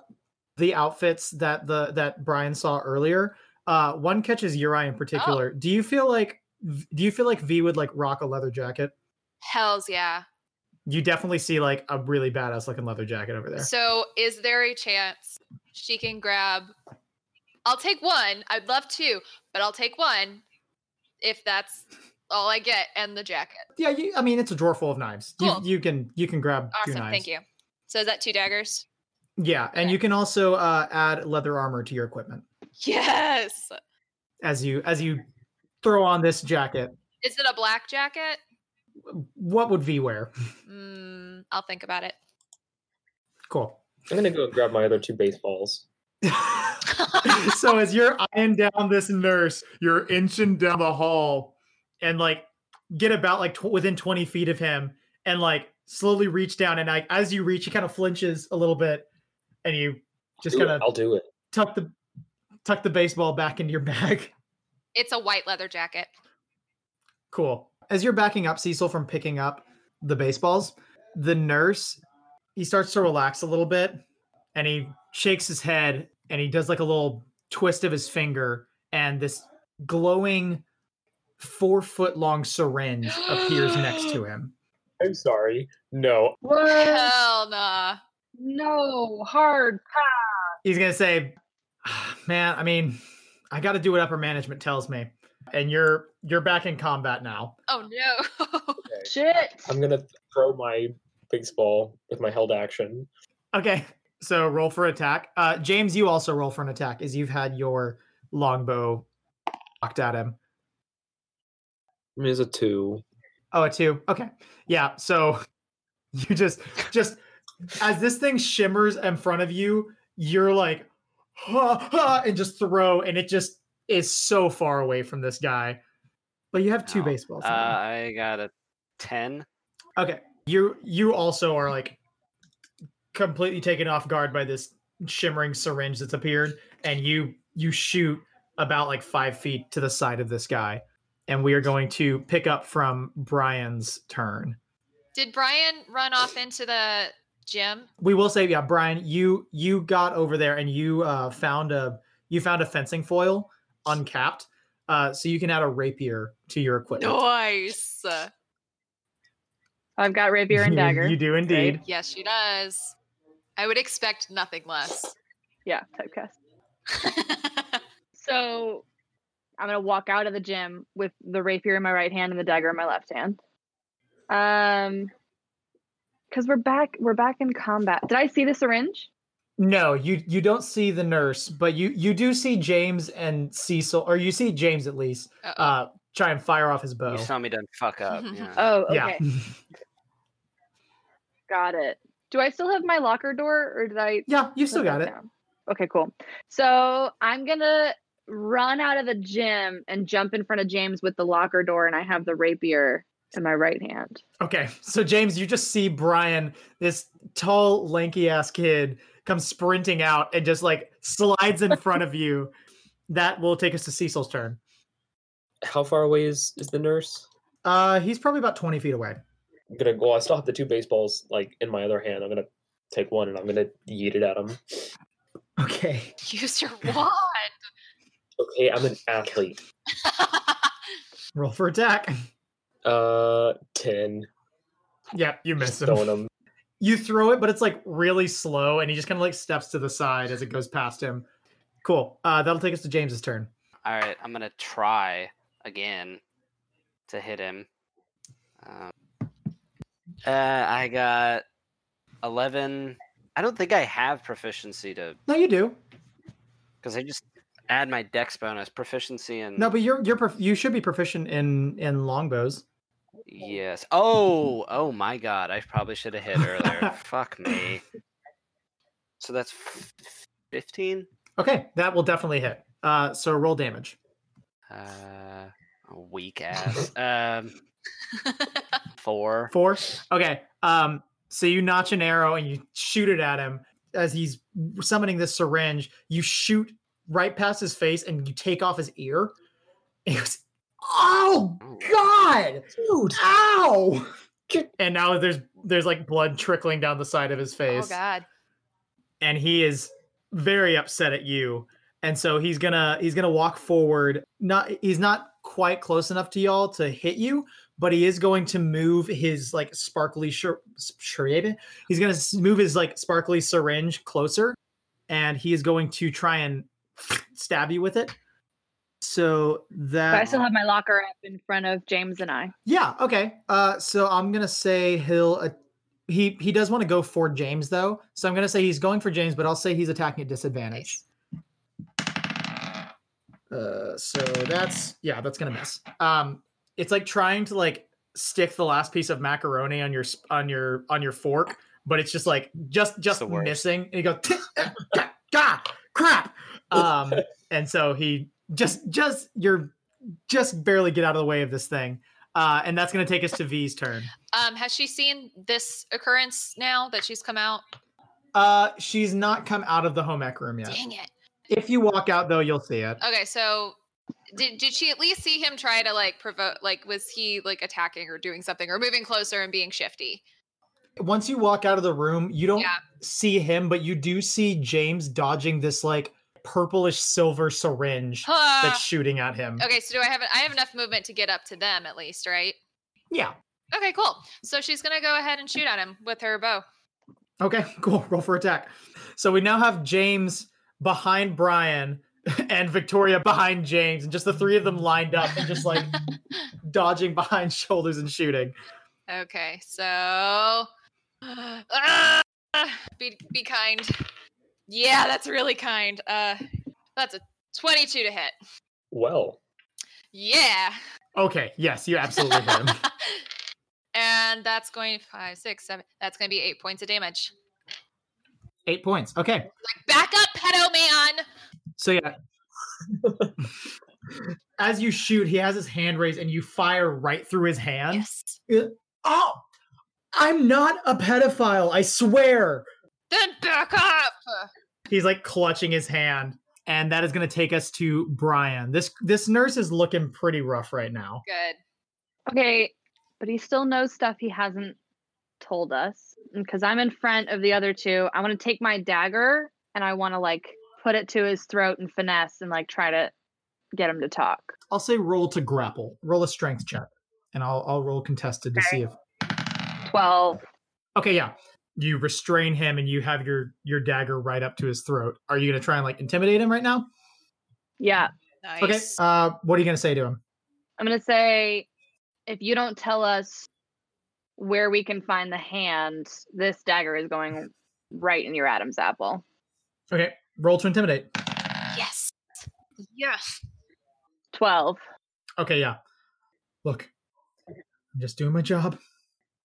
the outfits that the that Brian saw earlier. Uh, one catches your eye in particular. Do you feel like do you feel like V would like rock a leather jacket? Hells yeah. You definitely see like a really badass looking leather jacket over there. So is there a chance she can grab? I'll take one. I'd love two, but I'll take one if that's all I get and the jacket. Yeah, you, I mean it's a drawer full of knives. Cool. You, you can you can grab two Awesome. knives. Thank you. So is that two daggers? Yeah, and Okay. you can also uh, add leather armor to your equipment Yes. as you as you throw on this jacket. Is it a black jacket? What would V wear? Mm, I'll think about it. Cool. I'm gonna go grab my other two baseballs. so as you're eyeing down this nurse, you're inching down the hall and like get about like tw- within 20 feet of him and like slowly reach down. And like as you reach, he kind of flinches a little bit and you just Do it. kind of I'll do it. tuck the tuck the baseball back into your bag. It's a white leather jacket. Cool. As you're backing up Cecil from picking up the baseballs, the nurse he starts to relax a little bit and he shakes his head and he does like a little twist of his finger and this glowing four foot long syringe appears next to him. I'm sorry. No. What? Hell nah. No, hard pass. He's gonna say, "Ah, "Man, I mean, I got to do what upper management tells me." And you're you're back in combat now. Oh no. shit. I'm gonna throw my baseball with my held action. Okay, so roll for attack. Uh, James, you also roll for an attack as you've had your longbow locked at him. I mean, it's a two. Oh, a two. Okay. Yeah. So you just just as this thing shimmers in front of you, you're like, ha, ha, and just throw, and it just is so far away from this guy. But you have two Ow. baseballs. Uh. I got a ten. Okay. You you also are like completely taken off guard by this shimmering syringe that's appeared, and you you shoot about like five feet to the side of this guy. And we are going to pick up from Brian's turn. Did Brian run off into the gym? We will say, yeah, Brian, you you got over there and you uh found a you found a fencing foil uncapped. Uh so you can add a rapier to your equipment. Nice. I've got rapier and dagger. You do indeed. Yes, she does. I would expect nothing less. Yeah, typecast. So I'm gonna walk out of the gym with the rapier in my right hand and the dagger in my left hand. Um, because we're back, we're back in combat. Did I see the syringe? No, you you don't see the nurse, but you you do see James and Cecil, or you see James at least, Uh-oh. uh, try and fire off his bow. You saw me done fuck up. Yeah. Oh, okay, Yeah, got it. Do I still have my locker door, or did I? yeah, you still got it. down? Okay, cool. So I'm gonna run out of the gym and jump in front of James with the locker door, and I have the rapier in my right hand. Okay, so James, you just see Brian, this tall, lanky ass kid, come sprinting out and just like slides in front of you. That will take us to Cecil's turn. How far away is is the nurse? Uh, he's probably about twenty feet away. I'm gonna go. I still have the two baseballs like in my other hand. I'm gonna take one and I'm gonna yeet it at him. Okay. Use your wand. Okay, I'm an athlete. Roll for attack. Uh, ten. Yeah, you miss Just him. him. You throw it, but it's like really slow, and he just kind of like steps to the side as it goes past him. Cool. Uh, that'll take us to James's turn. All right, I'm gonna try again to hit him. Um, uh, I got eleven. I don't think I have proficiency to No, you do. because I just add my dex bonus proficiency and No, but you're you're prof- you should be proficient in in longbows. Yes. Oh, oh my god! I probably should have hit earlier. Fuck me. So that's fifteen. Okay, that will definitely hit. Uh, so roll damage. Uh, weak ass. um, four. Four. Okay. Um, so you notch an arrow and you shoot it at him as he's summoning this syringe. You shoot right past his face and you take off his ear. He goes, "Oh Oh. God, dude! Ow!" And now there's there's like blood trickling down the side of his oh, face. oh. God. and he is very upset at you and so he's gonna he's gonna walk forward not he's not quite close enough to y'all to hit you but he is going to move his like sparkly shir- shirabe he's gonna move his like sparkly syringe closer and he is going to try and stab you with it so that But I still have my locker up in front of James and I. yeah. Okay. Uh, so I'm gonna say he'll. Uh, he he does want to go for James though, so I'm gonna say he's going for James, but I'll say he's attacking at disadvantage. Uh, so that's yeah, that's gonna miss. Um, it's like trying to like stick the last piece of macaroni on your on your on your fork, but it's just like just just missing, and you go, God, crap. Um, and so he just just you're just barely get out of the way of this thing. Uh, and that's going to take us to V's turn. Um, has she seen this occurrence now that she's come out? Uh, she's not come out of the home ec room yet. Dang it. If you walk out, though, you'll see it. Okay, so did did she at least see him try to like provoke? Like, was he like attacking or doing something or moving closer and being shifty? Once you walk out of the room, you don't Yeah. see him, but you do see James dodging this like purplish silver syringe that's shooting at him. Okay, so do I have I have enough movement to get up to them at least, right? Yeah. Okay, cool. So she's gonna go ahead and shoot at him with her bow. Okay, cool. Roll for attack. So we now have James behind Brian and Victoria behind James, and just the three of them lined up and just like dodging behind shoulders and shooting. Okay, so Ah! be be kind. Yeah, that's really kind. Uh, that's a twenty-two to hit. Well, Yeah. Okay, yes, you absolutely hit him. and that's going five, six, seven. That's going to be eight points of damage. Eight points. Okay. Like, back up, pedo man. So yeah. As you shoot, he has his hand raised and you fire right through his hand. Yes. Oh, I'm not a pedophile, I swear. Then back up. He's like clutching his hand. And that is going to take us to Brian. This this nurse is looking pretty rough right now. Good. Okay, but he still knows stuff he hasn't told us. Because I'm in front of the other two, I want to take my dagger and I want to like put it to his throat and finesse and like try to get him to talk. I'll say roll to grapple. Roll a strength check. And I'll I'll roll contested to see if 12. Okay, yeah. You restrain him and you have your your dagger right up to his throat. Are you going to try and like intimidate him right now? Yeah, Nice. Okay. Uh what are you going to say to him? I'm going to say if you don't tell us where we can find the hand, this dagger is going right in your Adam's apple. Okay. Roll to intimidate. yes. Yes. 12. Okay, yeah. Look. I'm just doing my job.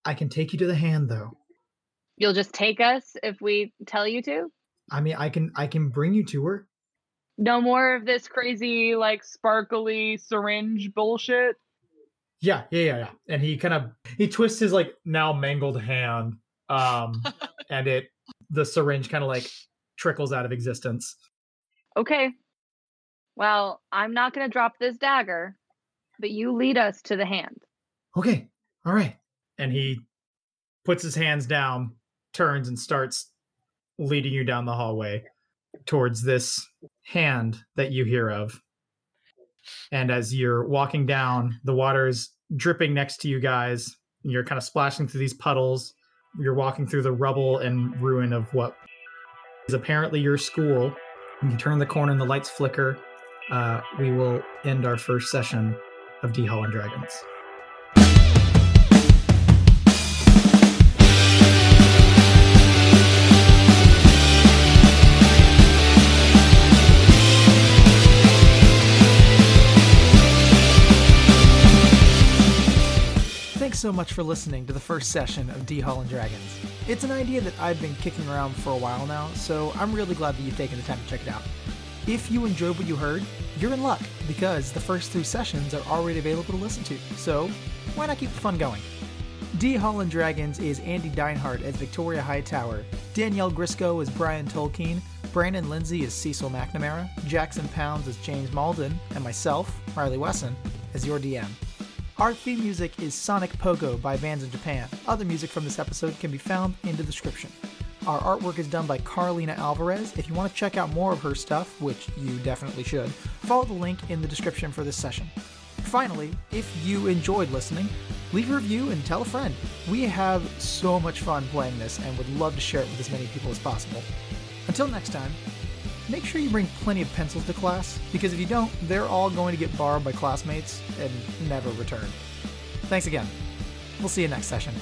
I can take you to the hand though. You'll just take us if we tell you to? I mean, I can I can bring you to her. No more of this crazy, like, sparkly syringe bullshit. Yeah, yeah, yeah, yeah. And he kind of he twists his like now mangled hand, um, and it the syringe kind of like trickles out of existence. Okay. Well, I'm not going to drop this dagger, but you lead us to the hand. Okay, all right. And he puts his hands down, turns, and starts leading you down the hallway towards this hand that you hear of. And as you're walking down, the water is dripping next to you guys. You're kind of splashing through these puddles. You're walking through the rubble and ruin of what is apparently your school. When you turn the corner and the lights flicker, uh, we will end our first session of D Hall and Dragons. Thanks so much for listening to the first session of D Hall and Dragons. It's an idea that I've been kicking around for a while now, so I'm really glad that you've taken the time to check it out. If you enjoyed what you heard, you're in luck because the first three sessions are already available to listen to, so why not keep the fun going? D Hall and Dragons is Andy Deinhardt as Victoria Hightower, Danielle Grisco as Brian Tolkien, Brandon Lindsay as Cecil McNamara, Jackson Pounds as James Malden, and myself, Riley Wesson, as your DM. Our theme music is Sonic Pogo by Vans in Japan. Other music from this episode can be found in the description. Our artwork is done by Carlina Alvarez. If you want to check out more of her stuff, which you definitely should, follow the link in the description for this session. Finally, if you enjoyed listening, leave a review and tell a friend. We have so much fun playing this and would love to share it with as many people as possible. Until next time, make sure you bring plenty of pencils to class, because if you don't, they're all going to get borrowed by classmates and never returned. Thanks again. We'll see you next session.